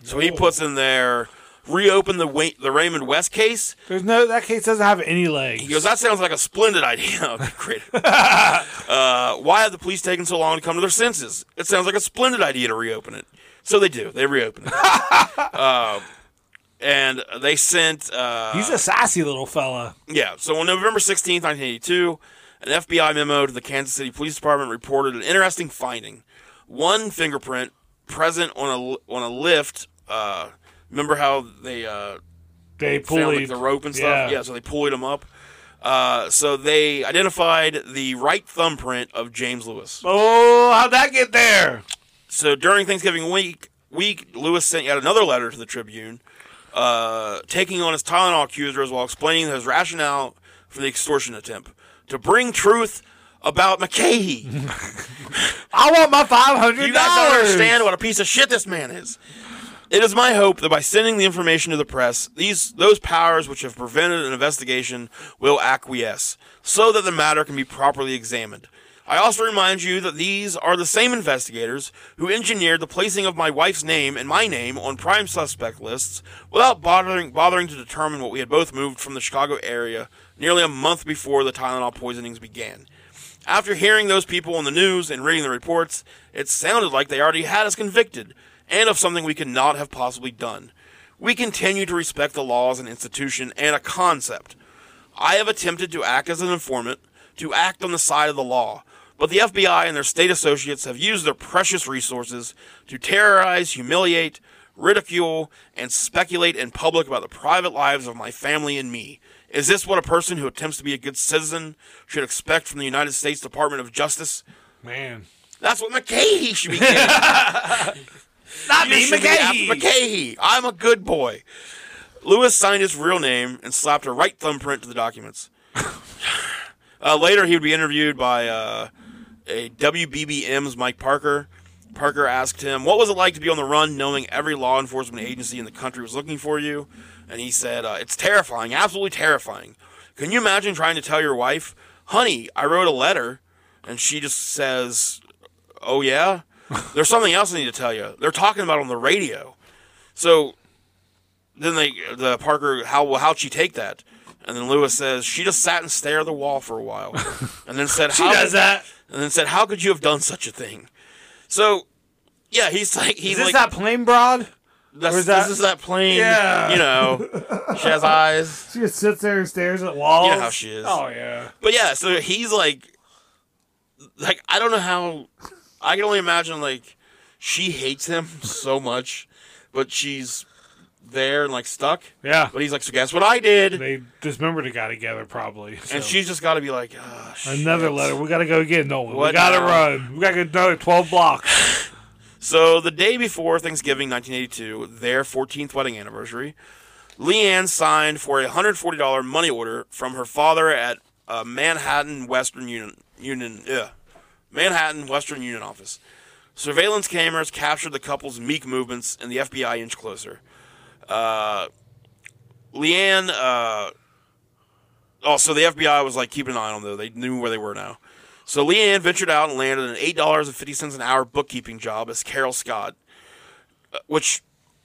So he puts in there, reopen the the Raymond West case. There's no. That case doesn't have any legs. He goes, that sounds like a splendid idea. Great. uh, why have the police taken so long to come to their senses? It sounds like a splendid idea to reopen it. So they do. They reopen it. uh, and they sent. Uh, He's a sassy little fella. yeah. So on November 16th, 1982, an FBI memo to the Kansas City Police Department reported an interesting finding. One fingerprint present on a on a lift. Uh, remember how they uh, They found like, pulled the rope and stuff? Yeah. Yeah. so they pulled him up. Uh, so they identified the right thumbprint of James Lewis. Oh, how'd that get there? So during Thanksgiving week, week Lewis sent yet another letter to the Tribune, uh, taking on his Tylenol accusers while explaining his rationale for the extortion attempt to bring truth about McCahey. I want my five hundred you guys don't understand what a piece of shit this man is. It is my hope that by sending the information to the press, these those powers which have prevented an investigation will acquiesce, so that the matter can be properly examined. I also remind you that these are the same investigators who engineered the placing of my wife's name and my name on prime suspect lists without bothering bothering to determine what we had both moved from the Chicago area nearly a month before the Tylenol poisonings began. After hearing those people on the news and reading the reports, it sounded like they already had us convicted, and of something we could not have possibly done. We continue to respect the laws and institution and a concept. I have attempted to act as an informant, to act on the side of the law. But the FBI and their state associates have used their precious resources to terrorize, humiliate, ridicule, and speculate in public about the private lives of my family and me. Is this what a person who attempts to be a good citizen should expect from the United States Department of Justice? Man. That's what McCahey should be getting. Not You should be after I'm a good boy. Lewis signed his real name and slapped a right thumbprint to the documents. uh, later, he would be interviewed by uh, a WBBM's Mike Parker. Parker asked him, What was it like to be on the run knowing every law enforcement agency in the country was looking for you? And he said, uh, It's terrifying, absolutely terrifying. Can you imagine trying to tell your wife, Honey, I wrote a letter? And she just says, Oh, yeah? There's something else I need to tell you. They're talking about on the radio. So then they, the Parker, how how'd she take that? And then Lewis says she just sat and stared at the wall for a while, and then said, She "How?" does that. And then said, "How could you have done such a thing?" So, yeah, he's like, he's Is this like, that plain broad? that's, or is that- this is that plain, Yeah. you know, she has eyes. She just sits there and stares at walls. You know how she is. Oh yeah. But yeah, so he's like, like I don't know how. I can only imagine like she hates him so much, but she's there and like stuck. Yeah. But he's like, so guess what I did? They dismembered a guy together probably. so. And she's just got to be like, oh, another letter. We gotta go again, don't we? we gotta run. We gotta get another twelve blocks. So the day before Thanksgiving 1982, their 14th wedding anniversary, LeAnn signed for a $140 money order from her father at uh, Manhattan Western Union, Union ugh, Manhattan Western Union office. Surveillance cameras captured the couple's meek movements, and the FBI inched closer. Uh, LeAnn, uh, also the FBI was like keeping an eye on them. Though they knew where they were now. So LeAnn ventured out and landed an eight dollars and fifty cents an hour bookkeeping job as Carol Scott, uh, which,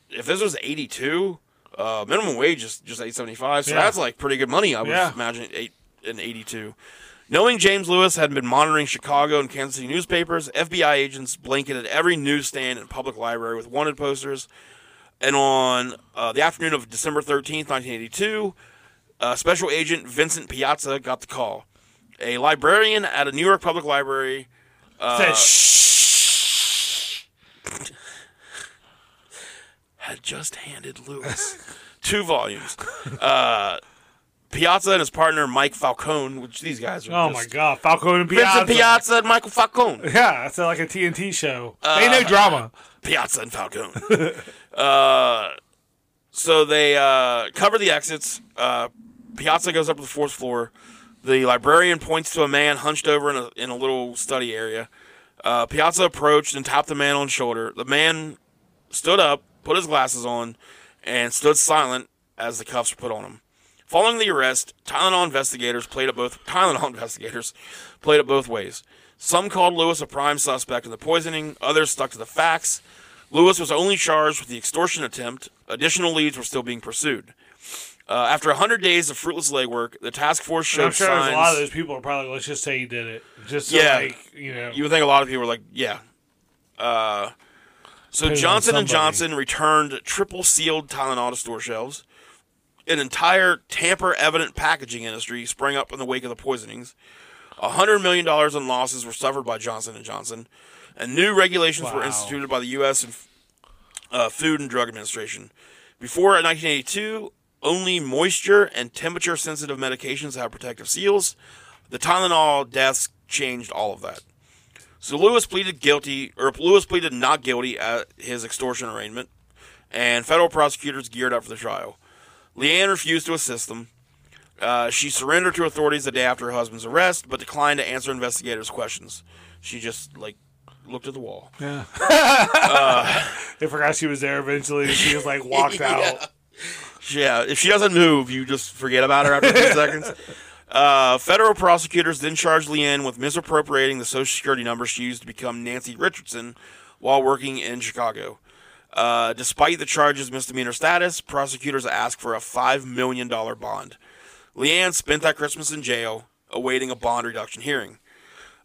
if this was eighty two, uh, minimum wage is just eight seventy five. So Yeah. that's like pretty good money. I would Yeah. imagine eight in eighty two. Knowing James Lewis had been monitoring Chicago and Kansas City newspapers, FBI agents blanketed every newsstand and public library with wanted posters. And on uh, the afternoon of December 13th, 1982, uh, Special Agent Vincent Piazza got the call. A librarian at a New York public library Said shh. had just handed Lewis two volumes. Piazza and his partner Mike Falcone, which these guys are. Oh my god, Falcone and Piazza. Vincent Piazza and Michael Falcone. Yeah, that's like a TNT show. Uh, Ain't no drama. Piazza and Falcone. uh, so they uh, cover the exits. Uh, Piazza goes up to the fourth floor. The librarian points to a man hunched over in a, in a little study area. Uh, Piazza approached and tapped the man on the shoulder. The man stood up, put his glasses on, and stood silent as the cuffs were put on him. Following the arrest, Tylenol investigators played it both Tylenol investigators played it both ways. Some called Lewis a prime suspect in the poisoning, others stuck to the facts. Lewis was only charged with the extortion attempt. Additional leads were still being pursued. Uh, after 100 days of fruitless legwork, the task force showed I'm sure signs. a lot of those people are probably let's just say he did it. Just so Yeah. like you know you would think a lot of people were like, yeah. Uh, so Johnson and. Johnson returned triple sealed Tylenol to store shelves. An entire tamper-evident packaging industry sprang up in the wake of the poisonings. A hundred million dollars in losses were suffered by Johnson and Johnson, and new regulations were instituted by the U.S. and uh, Food and Drug Administration. Before 1982, only moisture and temperature-sensitive medications have protective seals. The Tylenol deaths changed all of that. So Lewis pleaded guilty, or Lewis pleaded not guilty at his extortion arraignment, and federal prosecutors geared up for the trial. LeAnn refused to assist them. Uh, she surrendered to authorities the day after her husband's arrest, but declined to answer investigators' questions. She just like looked at the wall. Yeah. they forgot she was there eventually. She just like walked out. Yeah, if she doesn't move, you just forget about her after a few seconds. Uh, federal prosecutors then charged LeAnn with misappropriating the Social Security number she used to become Nancy Richardson while working in Chicago. Uh, despite the charge's misdemeanor status, prosecutors asked for a $5 million bond. LeAnn spent that Christmas in jail, awaiting a bond reduction hearing.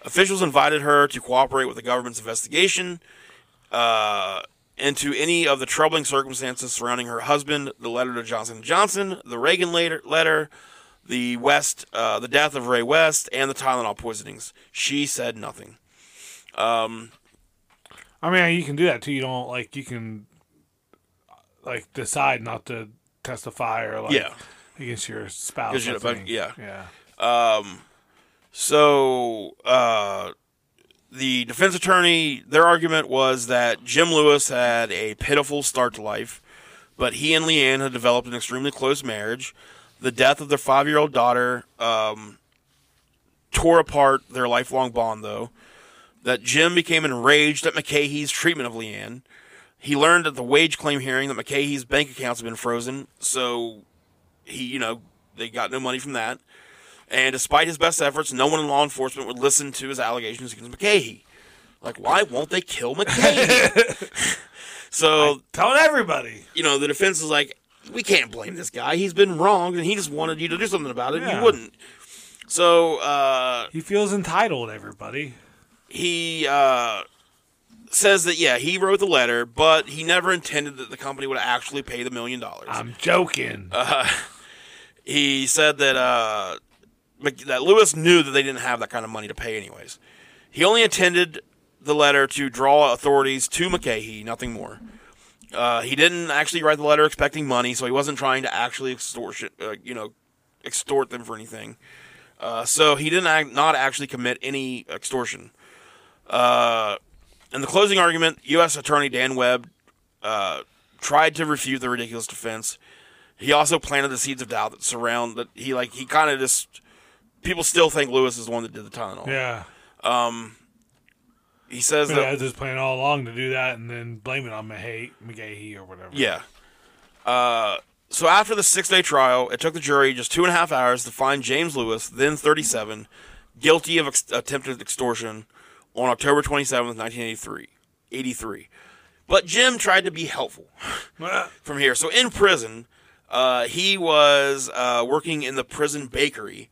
Officials invited her to cooperate with the government's investigation uh, into any of the troubling circumstances surrounding her husband, the letter to Johnson & Johnson, the Reagan letter, the West, uh, the death of Ray West, and the Tylenol poisonings. She said nothing. I mean, you can do that too. You don't like you can like decide not to testify or like Yeah. against your spouse. you I know, but- yeah. yeah. So, uh, the defense attorney, their argument was that Jim Lewis had a pitiful start to life, but he and LeAnn had developed an extremely close marriage. The death of their five year old daughter um, tore apart their lifelong bond, though. That Jim became enraged at McCahey's treatment of LeAnn. He learned at the wage claim hearing that McCahey's bank accounts had been frozen, so he, you know, they got no money from that. And despite his best efforts, no one in law enforcement would listen to his allegations against McCahey. Like, why won't they kill McCahey? so, Telling everybody. you know, the defense is like, we can't blame this guy. He's been wronged, and he just wanted you to do something about it. and Yeah. You wouldn't. So, uh, He feels entitled. Everybody. He uh, says that, yeah, he wrote the letter, but he never intended that the company would actually pay the million dollars. I'm joking. he said that uh, that Lewis knew that they didn't have that kind of money to pay anyways. He only intended the letter to draw authorities to McCahey, nothing more. Uh, he didn't actually write the letter expecting money, so he wasn't trying to actually extortion, uh, you know, extort them for anything. Uh, so he didn't act, not actually commit any extortion. Uh, in the closing argument, U.S. Attorney Dan Webb uh, tried to refute the ridiculous defense. He also planted the seeds of doubt that surround that he like he kind of just people still think Lewis is the one that did the Tylenol. yeah. He says that I was just planning all along to do that and then blame it on McCahey or whatever. Yeah. Uh, so after the six day trial, it took the jury just two and a half hours to find James Lewis, then 37, guilty of ex- attempted extortion on October 27th, 1983. 83. But Jim tried to be helpful from here. So in prison, uh, he was uh, working in the prison bakery,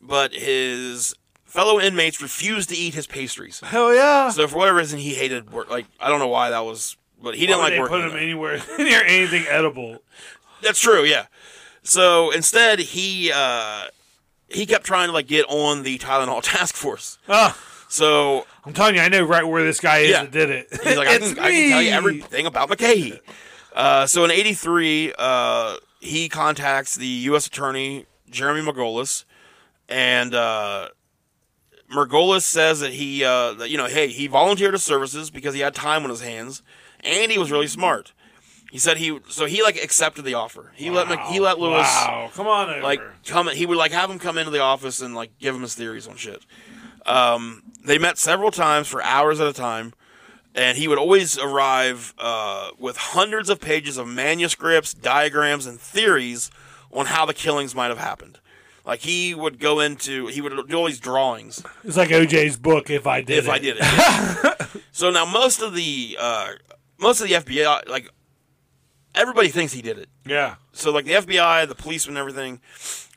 but his fellow inmates refused to eat his pastries. Hell yeah. So for whatever reason, he hated work. Like I don't know why that was, but he didn't Why like they working. put him there. anywhere near anything edible. That's true, yeah. So instead, he uh, he kept trying to like get on the Tylenol task force. Ah, So I'm telling you, I know right where this guy is Yeah. that did it. he's like, I can, I can tell you everything about McCahey. Uh, so in '83, uh, he contacts the U.S. Attorney Jeremy Margolis, and uh, Margolis says that he, uh, that, you know, hey, he volunteered his services because he had time on his hands, and he was really smart. He said he, so he like accepted the offer. He let he let Lewis. Wow, come on over. like come he would like have him come into the office and like give him his theories on shit um, they met several times for hours at a time and he would always arrive uh, with hundreds of pages of manuscripts diagrams and theories on how the killings might have happened like he would go into he would do all these drawings it's like OJ's book. If I did, it. if it. I did it. yeah. so now most of the uh, most of the FBI, like everybody thinks he did it. yeah. So like the FBI, the policemen, and everything,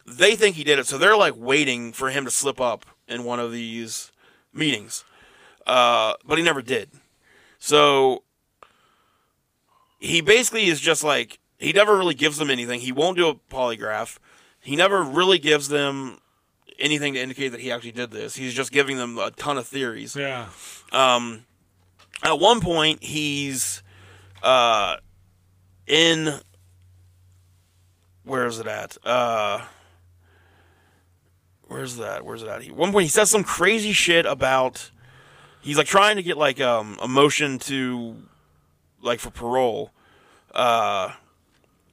they think he did it. So they're like waiting for him to slip up in one of these meetings, uh, but he never did. So he basically is just like he never really gives them anything. He won't do a polygraph. He never really gives them anything to indicate that he actually did this. He's just giving them a ton of theories. Yeah. Um, at one point, he's uh, in. Where is it at? Uh, where's that? Where's it at? He, one point, he says some crazy shit about. He's like trying to get like um, a motion to, like for parole, uh,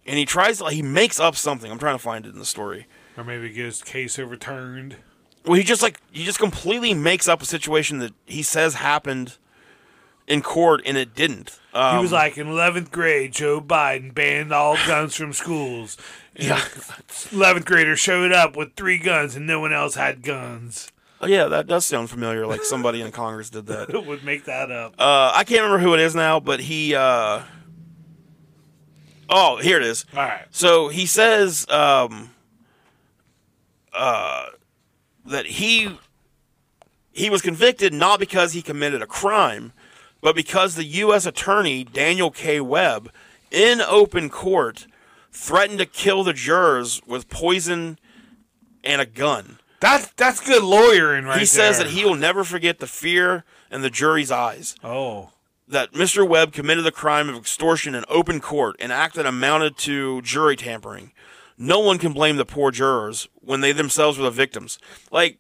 and he tries. to like, He makes up something. I'm trying to find it in the story. Or maybe get his case overturned. Well, he just like he just completely makes up a situation that he says happened in court and it didn't. Um, He was like in 11th grade, Joe Biden banned all guns from schools. 11th graders showed up with three guns and no one else had guns. Oh, yeah, that does sound familiar. Like somebody in Congress did that. would make that up. Uh, I can't remember who it is now, but he. Uh, oh, here it is. all right. So he says um, uh, that he he was convicted not because he committed a crime, but because the U.S. Attorney Daniel K. Webb, in open court, threatened to kill the jurors with poison and a gun. That's that's good lawyering, right there. he says there. that he will never forget the fear in the jury's eyes. Oh, That Mr. Webb committed the crime of extortion in open court, an act that amounted to jury tampering. No one can blame the poor jurors when they themselves were the victims. Like,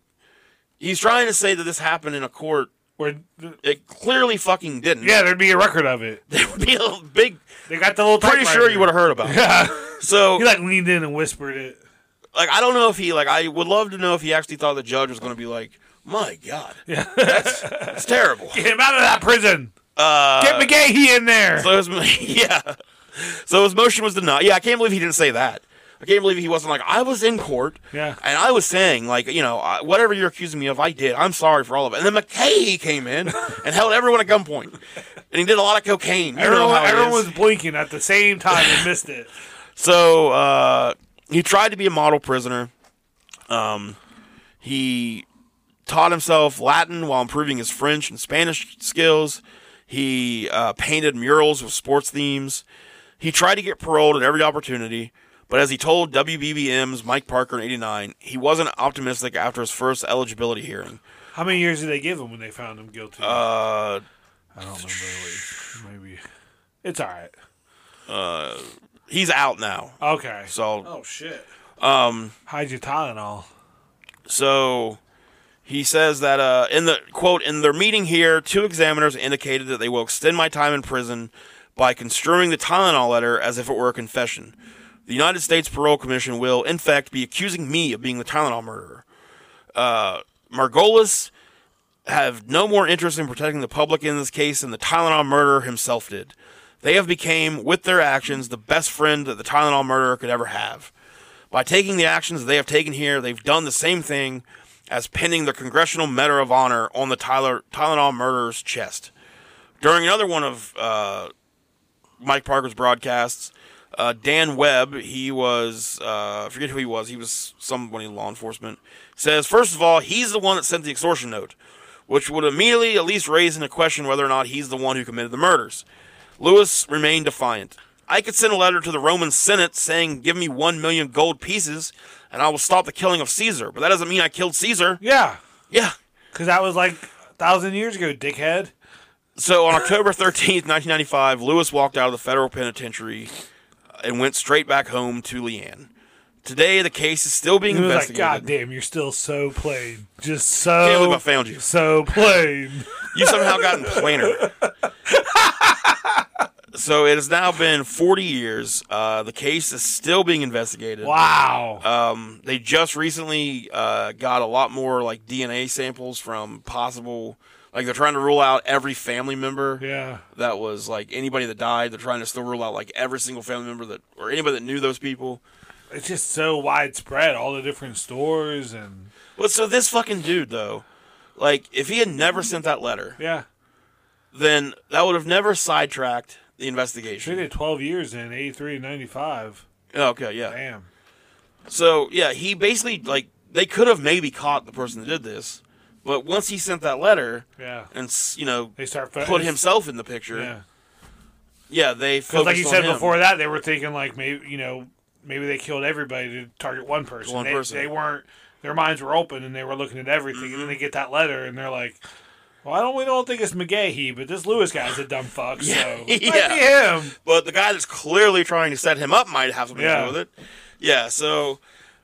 he's trying to say that this happened in a court. Where It clearly fucking didn't. yeah, there'd be a record of it. There would be a big. They got the little. Pretty sure you would have heard about it. Yeah, So, he like leaned in and whispered it. like, I don't know if he, like, I would love to know if he actually thought the judge was going to be like, my God, Yeah, That's terrible. get him out of that prison. Uh, Get McCahey in there. So his, yeah. So his motion was denied. Yeah, I can't believe he didn't say that. I can't believe he wasn't like, I was in court. Yeah. And I was saying, like, you know, I- whatever you're accusing me of, I did. I'm sorry for all of it. And then McKay came in and held everyone at gunpoint. And he did a lot of cocaine. You know everyone, everyone was blinking at the same time and missed it. So uh, he tried to be a model prisoner. Um, he taught himself Latin while improving his French and Spanish skills. He uh, painted murals with sports themes. He tried to get paroled at every opportunity, but as he told WBBM's Mike Parker in '89, he wasn't optimistic after his first eligibility hearing. How many years did they give him when they found him guilty? Uh, I don't remember. Maybe it's all right. Uh, he's out now, Okay. so Oh shit. um, Hide your Tylenol. So he says that uh, in the quote in their meeting here, two examiners indicated that they will extend my time in prison by construing the Tylenol letter as if it were a confession. The United States Parole Commission will, in fact, be accusing me of being the Tylenol murderer. Uh, Margolis have no more interest in protecting the public in this case than the Tylenol murderer himself did. They have became, with their actions, the best friend that the Tylenol murderer could ever have. By taking the actions they have taken here, they've done the same thing as pinning the Congressional Medal of Honor on the Tyler, Tylenol murderer's chest. During another one of uh, Mike Parker's broadcasts, uh, Dan Webb, he was, uh, I forget who he was, he was somebody in law enforcement, says, first of all, he's the one that sent the extortion note, which would immediately at least raise into question whether or not he's the one who committed the murders. Lewis remained defiant. I could send a letter to the Roman Senate saying, give me one million gold pieces and I will stop the killing of Caesar, but that doesn't mean I killed Caesar. Yeah, Yeah. because that was like a thousand years ago, dickhead. So on October 13th, 1995, Lewis walked out of the federal penitentiary and went straight back home to LeAnn. Today, the case is still being was like, investigated. God damn, you're still so plain. Just so. Can't believe I found you. so plain. You somehow gotten plainer. so it has now been 40 years. Uh, the case is still being investigated. Wow. Um, they just recently uh, got a lot more like DNA samples from possible. Like they're trying to rule out every family member yeah. that was like anybody that died. They're trying to still rule out like every single family member that or anybody that knew those people. It's just so widespread, all the different stores and But so this fucking dude though, like if he had never sent that letter, yeah. then that would have never sidetracked the They investigation. did 12 years in 83 and 95. Okay, yeah. Damn. So yeah, he basically like they could have maybe caught the person that did this, but once he sent that letter Yeah. and you know They start put himself in the picture, Yeah. yeah, they Because, like you said him. before that, they were thinking, like, maybe, you know, maybe they killed everybody to target one person. One they, person. They weren't, their minds were open and they were looking at everything. And Mm-hmm. then they get that letter and they're like, well, I don't, we don't think it's McCahey, but this Lewis guy's a dumb fuck, so Yeah. be him. but the guy that's clearly trying to set him up might have something Yeah. to do with it. Yeah, so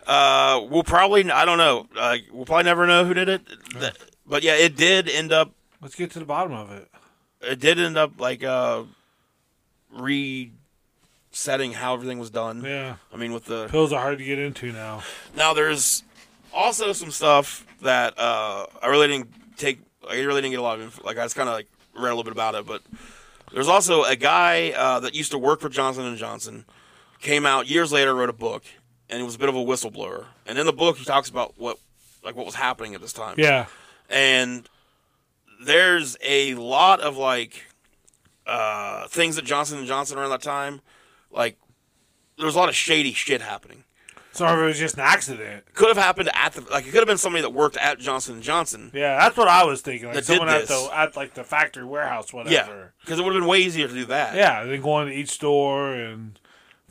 uh, we'll probably I don't know. Uh, we'll probably never know who did it. That- but yeah, it did end up. Let's get to the bottom of it. It did end up like uh, resetting how everything was done. Yeah. I mean, with the Pills are hard to get into now. now there's also some stuff that uh, I really didn't take. I really didn't get a lot of info. Like I just kind of like read a little bit about it, but there's also a guy uh, that used to work for Johnson and Johnson. Came out years later, wrote a book, and he was a bit of a whistleblower. And in the book, he talks about what like what was happening at this time. Yeah. And there's a lot of like uh, things that Johnson and Johnson around that time, like there was a lot of shady shit happening So of it was just an accident. could have happened at the like it could have been somebody that worked at Johnson and Johnson. Yeah, that's what I was thinking. Like That did someone at this. the at like the factory warehouse, whatever. Yeah, because it would have been way easier to do that. Yeah, then going to each store and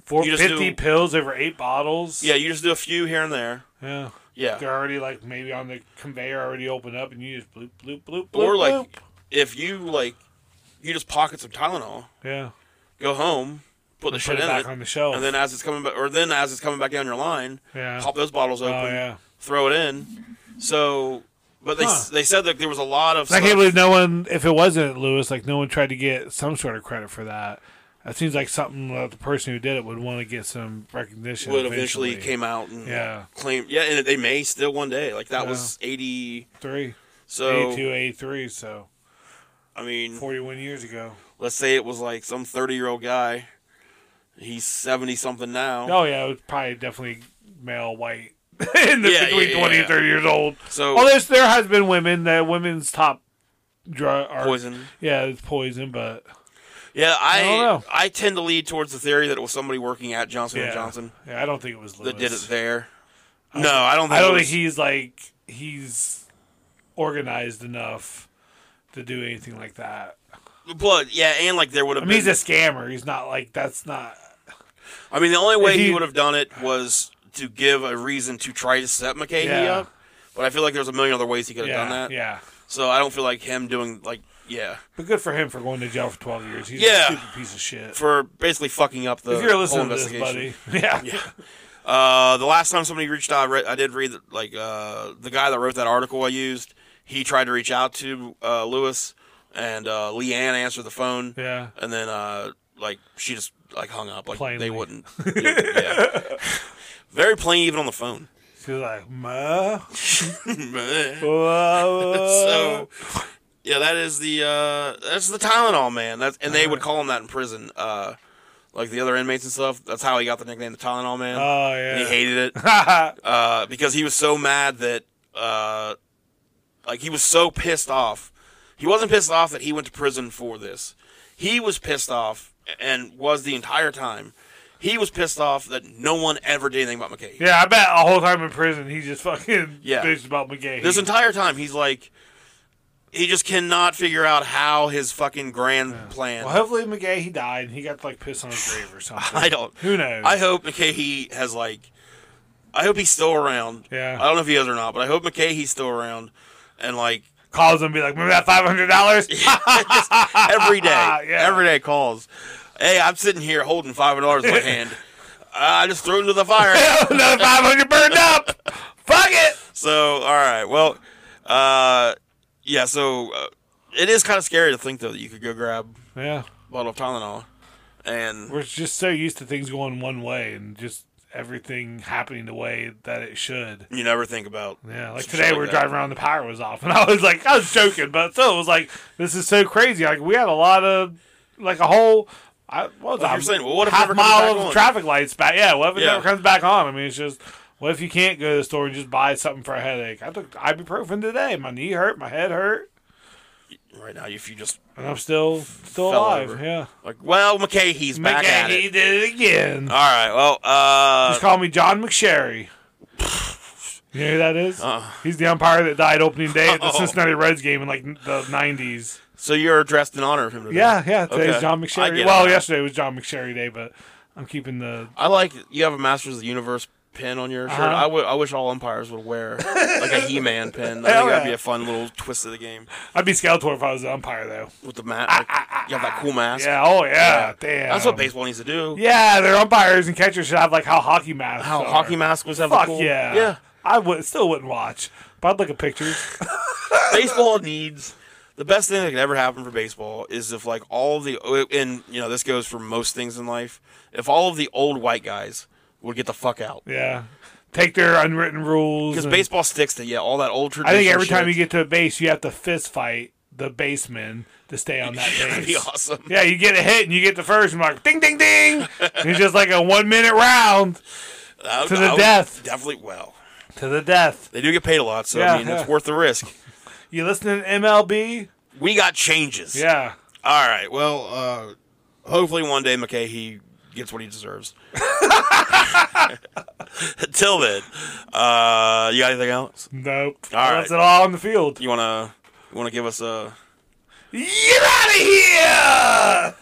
four You just fifty do- pills over eight bottles. yeah. You just do a few here and there. yeah. Yeah. They're already like maybe on the conveyor already open up, and you just bloop bloop bloop. bloop Or like bloop. if you like, you just pocket some Tylenol, yeah, go home, put the And shit put it in back it, on the shelf. and then as it's coming back, or then as it's coming back down your line, yeah. pop those bottles Oh open, yeah. throw it in. So, but they Huh. they said that there was a lot of I can't believe no one. If it wasn't Lewis, like no one tried to get some sort of credit for that. That seems like something that the person who did it would want to get some recognition. would eventually came out and Yeah, claim yeah, and they may still one day. Like that Yeah. was eighty three. So eighty-two, eighty-three. So I mean, forty-one years ago. let's say it was like some thirty year old guy. He's seventy something now. Oh yeah, it was probably definitely male, white, in the, Yeah, between yeah, twenty yeah. and thirty years old. So Oh, there's there has been women. that women's top drug are poison. Yeah, it's poison, but Yeah, I I. I tend to lead towards the theory that it was somebody working at Johnson yeah, and Johnson Yeah, I don't think it was Lewis. that did it there. No, I don't think. I don't think he's like he's organized enough to do anything like that. But yeah, and like there would I have mean, been. he's a scammer. He's not like that's not. I mean, the only way he, he- would have done it was to give a reason to try to set McKay Yeah. up. But I feel like there's a million other ways he could have Yeah, done that. yeah. So I don't feel like him doing like yeah But good for him for going to jail for twelve years. He's Yeah. a stupid piece of shit. for basically fucking up the if you're whole listening to this, investigation. buddy, yeah, Uh, the last time somebody reached out, I, read, I did read like uh, the guy that wrote that article I used. He tried to reach out to uh, Lewis, and uh, LeAnn answered the phone, yeah. and then uh, like she just like hung up, like Plainly. they wouldn't. yeah, very plain even on the phone. She was like, "Ma." so yeah, that is the uh, that's the Tylenol man. That's and they would call him that in prison. Uh, like the other inmates and stuff. That's how he got the nickname the Tylenol man. oh And he hated it uh, because he was so mad that uh, like he was so pissed off. He wasn't pissed off that he went to prison for this. He was pissed off and was the entire time. He was pissed off that no one ever did anything about McKay. yeah, I bet a whole time in prison he just fucking Yeah. bitched about McCahey. This entire time, he's like, he just cannot figure out how his fucking grand plan. well, hopefully McCahey he died. He got like piss on his grave or something. I don't. Who knows? I hope McCahey has like. I hope he's still around. Yeah. I don't know if he is or not, but I hope McCahey's still around, and like calls him and be like, "Remember that five hundred dollars?" every day, Yeah. every day calls. Hey, I'm sitting here holding five hundred dollars in my hand. I just threw it into the fire. Another five hundred burned up. Fuck it. so, all right. Well, uh, yeah. So uh, it is kind of scary to think though that you could go grab Yeah, a bottle of Tylenol, and we're just so used to things going one way and just everything happening the way that it should. you never think about. Yeah, like today we were that. driving around, the power was off, and I was like, I was joking, but still, it was like, this is so crazy. Like we had a lot of, like a whole. I, what was Well, that? you're saying, well, what if it half never comes mile back of on? traffic lights back? Yeah, what if it Yeah. never comes back on? I mean, it's just. What if you can't go to the store and just buy something for a headache? I took ibuprofen today. My knee hurt, my head hurt, Right now, if you just and I'm still still alive. over. Yeah. like, well, McKay, he's back at McGahee it. did it again. All right. Well, uh, Just call me John McSherry. You know who that is? Uh. He's the umpire that died opening day at the Oh. Cincinnati Reds game in like the '90s. so you're dressed in honor of him today. Yeah, yeah. Today's Okay. John I McSherry. get Well, it. yesterday was John McSherry Day, but I'm keeping the. I like you have a Masters of the Universe pin on your shirt. Uh-huh. I, w- I wish all umpires would wear like a He-Man pin. I think Hell that'd be a fun little twist of the game I'd be Skeletor if I was the umpire, though. with the mat. Like, you have that cool mask. Yeah. Oh yeah. Damn. That's what baseball needs to do. Yeah, their umpires and catchers should have like how hockey masks. How are. hockey masks was have Fuck cool. yeah. Yeah. I would still wouldn't watch, but I'd look at pictures. baseball needs the best thing that could ever happen for baseball is if like all the and you know this goes for most things in life. If all of the old white guys would get the fuck out. yeah. Take their unwritten rules. Because and- baseball sticks to yeah, all that old tradition. I tradition. think every time you get to a base, you have to fist fight the baseman to stay on that That'd be base. awesome. Yeah, you get a hit and you get the first, and you're like ding, ding, ding. it's just like a one minute round would- To the I would death. Definitely. Well, to the death. they do get paid a lot, so Yeah, I mean yeah. it's worth the risk. You listening to MLB? We got changes. Yeah. All right. Well, uh, hopefully one day McCahey gets what he deserves. Till then, uh, you got anything else? Nope. All right. That's it all on the field. You wanna you wanna give us a Get out of here!